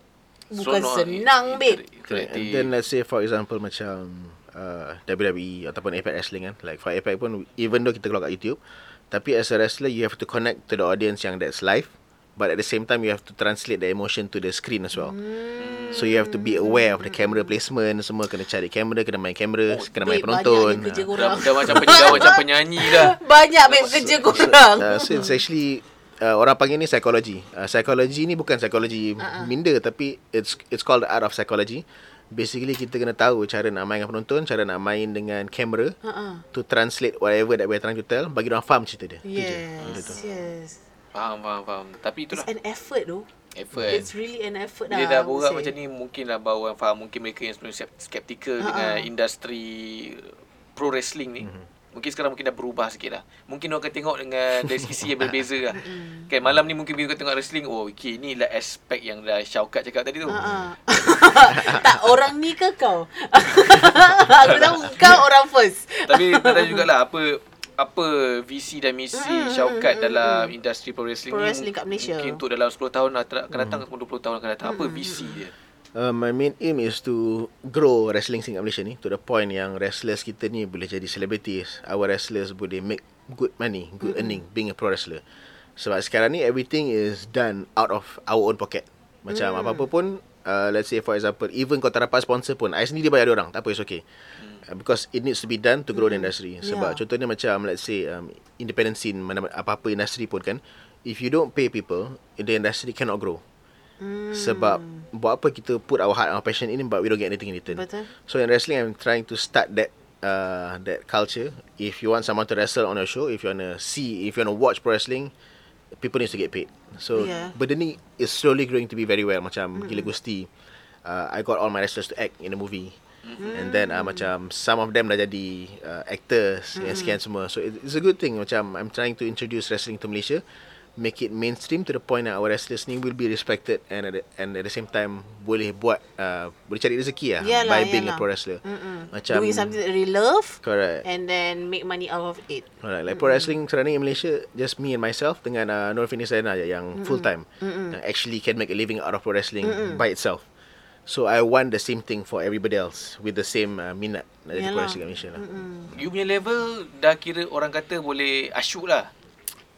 bukan Seronok, senang babe. Correct. And then let's say for example macam uh, WWE ataupun Apex Wrestling kan. Like for Apex pun even though kita keluar kat YouTube, tapi as a wrestler you have to connect to the audience yang that's live. But at the same time you have to translate the emotion to the screen as well. Hmm. So you have to be aware of the camera placement semua kena cari kamera, kena main kamera, Oh, kena main penonton. kerja Ah. korang. Dah, dah macam penyanyi, dah macam penyanyi dah. banyak babe kerja korang Uh, so it's actually uh, orang panggil ni psychology. Uh, psychology ni bukan psikologi uh-uh. minda tapi it's it's called the art of psychology. Basically kita kena tahu cara nak main dengan penonton, cara nak main dengan kamera uh-uh. to translate whatever that we're trying to tell bagi orang faham cerita dia. Tu je. Benda tu. yes yes Faham, faham, faham. Tapi it's itulah an effort though effort. it's really an effort Bila lah dah I would borak say. macam ni mungkin lah baru orang faham mungkin mereka yang sebelum skep- skeptikal Ha, dengan industri pro wrestling ni. Mhm. Mungkin sekarang mungkin dah berubah sikit lah. Mungkin orang akan tengok dengan dari sisi yang berbeza lah. kan malam ni mungkin bila kau tengok wrestling, oh okay ni lah aspek yang dah Syaukat cakap tadi tu. Ha tak orang ni ke kau? Aku tahu kau orang first. Tapi tak tahu jugalah apa apa visi dan misi Mm, mm, Syaukat mm, dalam mm. industri pro wrestling Pro ni wrestling kat Malaysia. Mungkin untuk dalam 10 tahun akan datang ataupun 20 tahun akan datang. Apa Mm, visi dia? Uh, my main aim is to grow wrestling scene kat Malaysia ni to the point yang wrestlers kita ni boleh jadi celebrities. Our wrestlers boleh make good money, good mm-hmm. earning being a pro wrestler. Sebab sekarang ni everything is done out of our own pocket. Macam mm. apa-apa pun uh, let's say for example even kau tak dapat sponsor pun I sendiri bayar dia orang. Tak apa it's okay. Uh, because it needs to be done to grow the industry. Sebab Yeah. contohnya macam let's say um, independent scene mana apa-apa industri pun kan if you don't pay people the industry cannot grow. Hmm. Sebab buat apa kita put our heart our passion in but we don't get anything in return. Betul. So in wrestling I'm trying to start that uh, that culture. If you want someone to wrestle on your show, if you want to see, if you want to watch pro wrestling, people needs to get paid. So Yeah. benda ni is slowly growing to be very well. Macam mm. Gila Gusti, uh, I got all my wrestlers to act in the movie. Mm-hmm. And then uh, macam some of them dah jadi uh, actors mm-hmm. yang sekian semua. So it, it's a good thing macam I'm trying to introduce wrestling to Malaysia make it mainstream to the point that our wrestlers ni will be respected and at the, and at the same time boleh buat uh, boleh cari rezeki lah Yalah, by being yalah. a pro wrestler. Mm-mm. Macam Doing something that they love correct. and then make money out of it. Alright, like pro wrestling sekarang ni in Malaysia just me and myself dengan uh, Nur Finis je yang full time. Yang actually can make a living out of pro wrestling by itself. So I want the same thing for everybody else with the same uh, minat nak jadi pro wrestling kat Malaysia lah. You punya level dah kira orang kata boleh asyuk lah.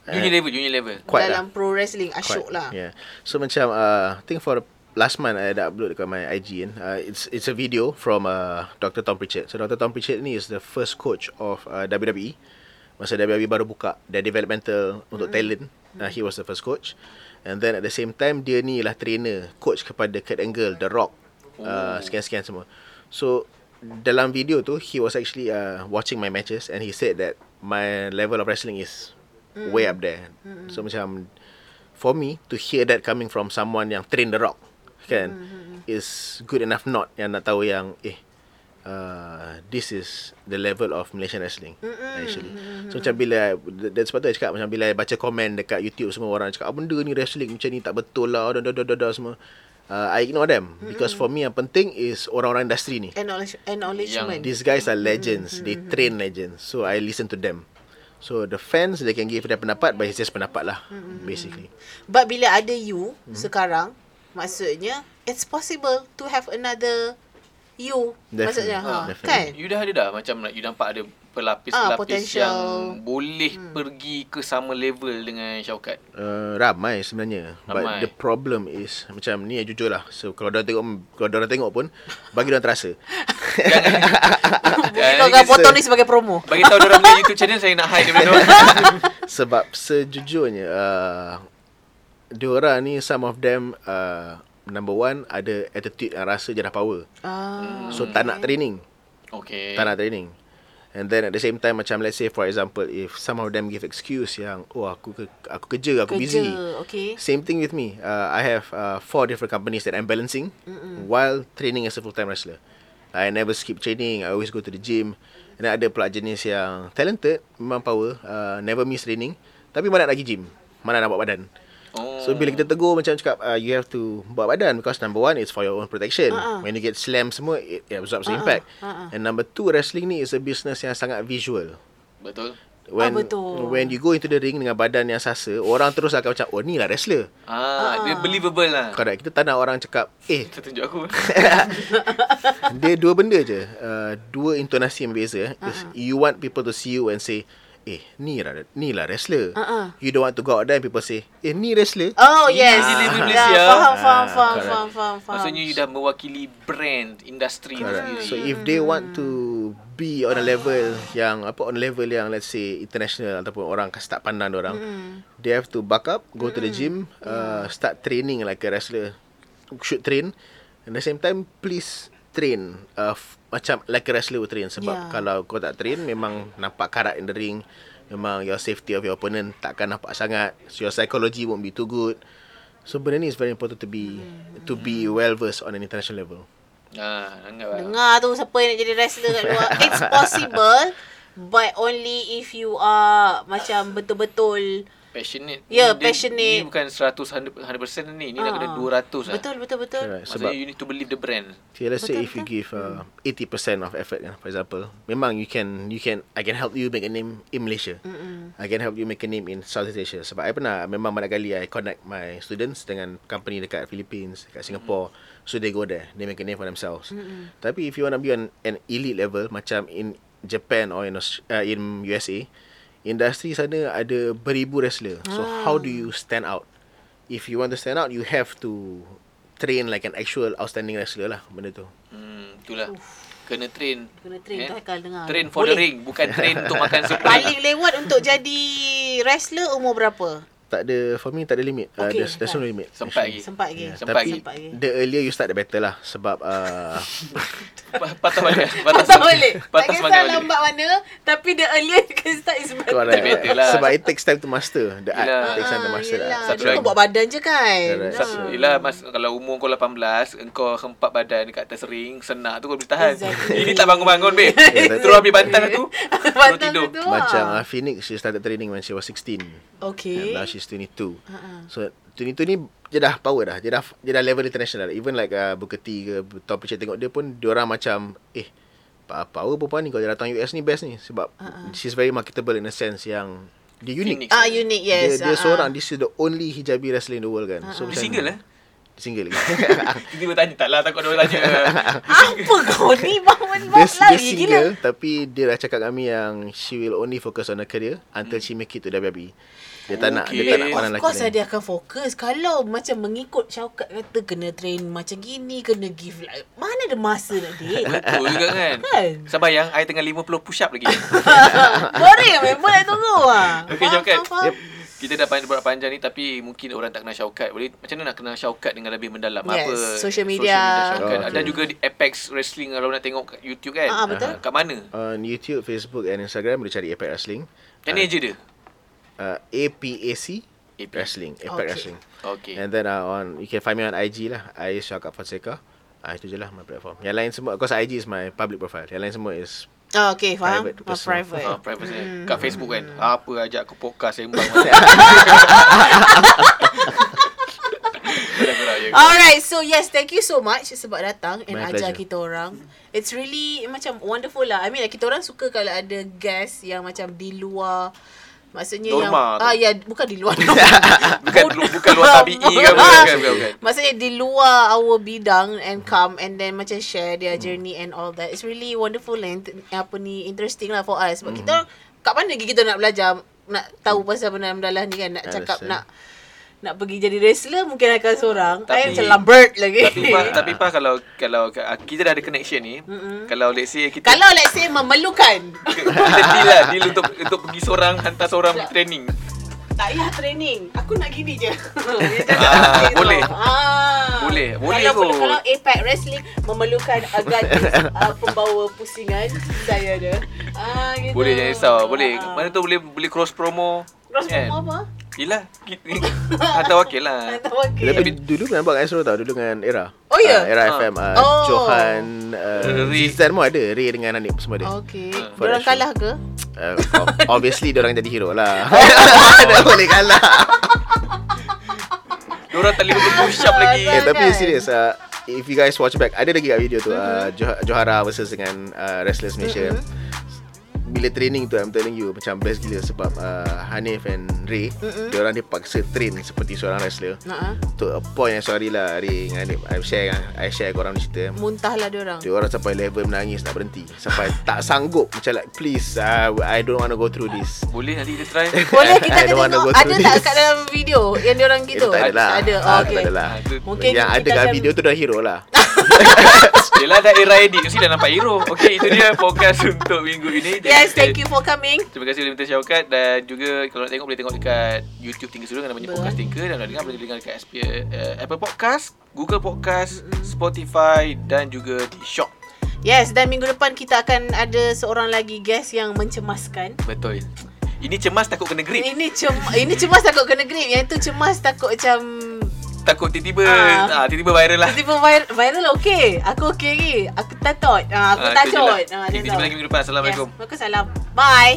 You punya level, you punya level. Quite Dalam pro wrestling asyuk lah. Yeah. So macam uh, I think for the last month I dah upload dekat my IG kan. Uh, it's it's a video from uh, Dr. Tom Pritchard. So Dr. Tom Pritchard ni is the first coach of uh, WWE. Masa WWE baru buka their developmental untuk talent. Uh, he was the first coach. And then at the same time dia ni lah trainer, coach kepada Kurt Angle, The Rock. Uh, sekian-sekian semua. So dalam video tu he was actually uh, watching my matches and he said that my level of wrestling is way up there. So macam for me to hear that coming from someone yang train the rock kan is good enough not yang nak tahu yang eh uh, this is the level of Malaysian wrestling actually. So macam bila that's sebab tu I cakap macam bila I baca komen dekat YouTube semua orang cakap ah, benda ni wrestling macam ni tak betul lah dah dah dah semua. Uh, I ignore them because for me yang penting is orang-orang industri ni. Acknowledge, acknowledgement. These guys are legends. They train legends. So I listen to them. So the fans they can give their pendapat but it's just pendapat lah basically. But bila ada you sekarang, maksudnya it's possible to have another you. Definitely. Maksudnya, ha, Definitely. kan? You dah ada dah macam like, you nampak ada pelapis-pelapis potential. yang boleh pergi ke sama level dengan Syaukat. Uh, ramai sebenarnya Ramai. But the problem is Macam ni ya jujur lah So kalau orang tengok Kalau orang tengok pun Bagi orang terasa Kau akan potong ni sebagai promo. Bagi tahu orang punya YouTube channel saya nak hide daripada orang. Sebab sejujurnya uh, Diorang ni Some of them uh, Number one Ada attitude yang rasa je dah power Ah. So tak nak training Okay. Tak nak training And then at the same time Macam let's say for example If some of them give excuse yang Oh aku ke, aku kerja Aku Kerja, busy okay. Same thing with me. Uh, I have uh, four different companies that I'm balancing Mm-mm. while training as a full-time wrestler. I never skip training. I always go to the gym. And ada pula jenis yang talented, memang power, uh, never miss training. Tapi mana nak pergi gym? Mana nak buat badan? Oh. So bila kita tegur macam cakap uh, you have to buat badan because number one it's for your own protection. Uh-uh. When you get slam semua it, it absorbs Uh-uh. impact. Uh-uh. And number two wrestling ni is a business yang sangat visual. Betul. When betul. when you go into the ring dengan badan yang sasa, orang terus akan macam oh ni lah wrestler. Ah, dia believable lah. Correct. Kita tak nak orang cakap, eh, Kita tunjuk aku. dia dua benda je. Uh, dua intonasi yang berbeza. Uh-huh. You want people to see you and say, eh, ni lah, ni lah wrestler. Uh-uh. You don't want to go out there and people say, eh, ni wrestler. Oh, Ini yes. delivery Ya, Malaysia. faham, faham, Ah, faham, correct. faham, faham, faham. Maksudnya you dah mewakili brand, industri Correct. sendiri. So if they want to be on a level yang apa on a level yang let's say international ataupun orang akan start pandang orang, they have to buck up, go to the gym, uh, start training like a wrestler should train. And at the same time, please train uh, macam like a wrestler would train sebab Yeah. kalau kau tak train memang nampak karat in the ring memang your safety of your opponent takkan nampak sangat so your psychology won't be too good so benda ni is very important to be to be well versed on an international level Ah. Dengar tu siapa yang nak jadi wrestler kat luar. It's possible but only if you are macam betul-betul Passionate. Ya, Ni dia- passionate. Ni bukan 100 100% ni. Ni dah kena Ah. 200 lah. Betul betul betul. Maksudnya Sebab- you need to believe the brand. Okay, let's say Betul, if you betul. give uh, 80% of effort, kan, for example, memang you can, you can, I can help you make a name in Malaysia. Mm-mm. I can help you make a name in Southeast Asia. Sebab I pernah, memang banyak kali I connect my students dengan company dekat Philippines, dekat Singapore. So they go there, they make a name for themselves. Mm-mm. Tapi if you want to be on an elite level, macam in Japan or in, uh, in USA, industri sana ada beribu wrestler. So how do you stand out? If you want to stand out, you have to train like an actual outstanding wrestler lah benda tu. Hmm, itulah. Kena train. Kena train Eh? Haikal dengar. Train for the Boleh. ring. Bukan train untuk makan sup. Paling lewat untuk jadi wrestler umur berapa? Tak ada for me tak ada limit. Uh, Okay, there's, there's no tak. limit. Sempat lagi. Sempat lagi. Yeah, Sempat tapi lagi. Sempat lagi. the earlier you start the better lah sebab uh, Pa- Patah balik. Patah balik. Tak Patah kisah semangat balik. lambat mana, tapi the earlier you can start is better. correct. better lah. Sebab it takes time to master the art. Yelah. Takes time to Ah, master yelah. art. Satu Dia lagi. kau buat badan je kan. Yelah mas, kalau umur kau 18 Engkau hempat badan dekat atas ring Senak tu kau boleh tahan Exactly. Ini tak bangun-bangun babe Yeah, Terus ambil bantal tu Bantal tidur tu. Macam ah. uh, Phoenix she started training when she was 16. Okay. And now she's 22. Ha-ha. So 22 ni dia dah power dah. Dia dah dia dah level international. Even like uh, Booker T ke Tom Pritchard tengok dia pun dia orang macam eh power perempuan ni kalau dia datang US ni best ni sebab Ha-ha. she's very marketable in a sense yang dia unik. Ah, unique, yes. Dia, dia Ah, seorang this is the only hijabi wrestler in the world kan. So Dia single eh Dia single lagi. Tiba-tiba tanya Tak lah takut dia orang tanya Apa kau ni bangun dia, bangun dia lagi single gila. tapi dia dah cakap kami yang she will only focus on her career until she make it to WWE. Dia tak nak dia tak nak Okay. pandang Of lelaki course lain. dia akan fokus Kalau macam mengikut Syaukat kata Kena train macam gini Kena give like Mana ada masa nak date Betul juga kan Kan? Sembayang I tengah 50 push up lagi Boring member nak tunggu lah Okay Syaukat. Yep. Kita dah panjang, panjang ni Tapi mungkin orang tak kenal Syaukat Boleh Macam mana nak kenal Syaukat Dengan lebih mendalam Yes, Apa social media. Syaukat Oh, Ada okay. juga di Apex Wrestling Kalau nak tengok kat YouTube kan Ah, betul. Kat mana On YouTube, Facebook and Instagram boleh cari Apex Wrestling. Macam ni je dia Uh, APAC AP. Wrestling, Apex Okay. Wrestling. Okay And then uh, on you can find me on IG lah. I Syakab Fonseca. Ah itu je lah my platform. Yang lain semua because IG is my public profile. Yang lain semua is Oh, okay, faham. Private, Oh, personal. private. Ah, private Hmm. Kat Facebook kan Apa ajak aku podcast Sembang Alright, so yes, thank you so much sebab datang and My ajar pleasure. kita orang. It's really macam wonderful lah. I mean, like, kita orang suka kalau ada guest yang macam di luar Maksudnya Norma yang tu. ah ya bukan di luar norma. Bukan bukan luar tabi'i ke bukan, bukan, bukan. Maksudnya di luar our bidang and come and then macam share their Hmm. journey and all that. It's really wonderful and apa ni interesting lah for us. Sebab Hmm. kita kat mana lagi kita nak belajar nak tahu pasal benda mendalam ni kan nak cakap nak nak pergi jadi wrestler mungkin akan seorang. Tapi, Tapi- macam lambert lagi. Tapi pa, tapi pa kalau kalau kita dah ada connection ni, Mm-mm. kalau let's say kita Kalau let's say memerlukan kita deal lah deal untuk untuk pergi seorang hantar seorang pergi training. tak payah training. Aku nak gini je. Ah, boleh. Ah. Boleh, boleh kalau, kot. Kalau Apex Wrestling memerlukan gadis uh, pembawa pusingan, saya ada. Ah, gitu. Boleh jangan risau, boleh. Ah. Mana tu boleh boleh cross promo. Cross kan? promo apa? Yelah, hantar wakil lah. Atau wakil. Tapi dulu pernah buat Astro tau Dulu dengan Era Oh, ya? Ah, Era Ah. FM uh, Oh. Johan uh. Zizan pun ada Ray dengan Hanif semua ada Okay. Ah. For Diorang kalah ke? uh, Obviously Diorang jadi hero lah Dia boleh kalah Diorang tak boleh push up lagi. Eh tapi Kan? serius uh, If you guys watch back Ada lagi kat video tu uh, Mm-hmm. Joh- Johara versus dengan uh, Restless Malaysia Bila training tu I'm telling you Macam best gila Sebab uh, Hanif and Ray Mm-mm. Dia paksa train Seperti seorang wrestler. Ha. To a point yang sorry lah Ray dengan Hanif. I share I share korang cerita. Muntahlah diorang. Dia orang. Sampai level menangis nak berhenti. Sampai tak sanggup Macam like please uh, I don't want to go through this. Boleh nanti kita try. Boleh kita akan tengok. go Ada through tak this. kat dalam video Yang diorang gitu Itu tak ada lah. Ada. Ah, oh, tu okay. tak ada lah. Ah, Mungkin Yang ada kat video tu dah hero lah. Yelah dah era edit. Mesti dah nampak hero. Okay itu dia podcast untuk minggu ini Yes thank you for coming. Terima kasih Limited Syaukat Dan juga Kalau nak tengok Boleh tengok dekat YouTube Tinker Studio Namanya Betul. Podcast Tinker Dan nak dengar Boleh dengar dekat SP, uh, Apple Podcast Google Podcast Spotify Dan juga di Shop Yes dan minggu depan kita akan ada seorang lagi guest yang mencemaskan. Betul. Ini cemas takut kena grip. Ini cem ini cemas takut kena grip. Yang tu cemas takut macam Takut tiba-tiba Ah. ah. Tiba-tiba viral lah Tiba viral, viral okey Aku okey lagi Aku tatot ah, Aku Ah, tu je lah. ah, tahu. lagi minggu depan Assalamualaikum Yes, Waalaikumsalam Bye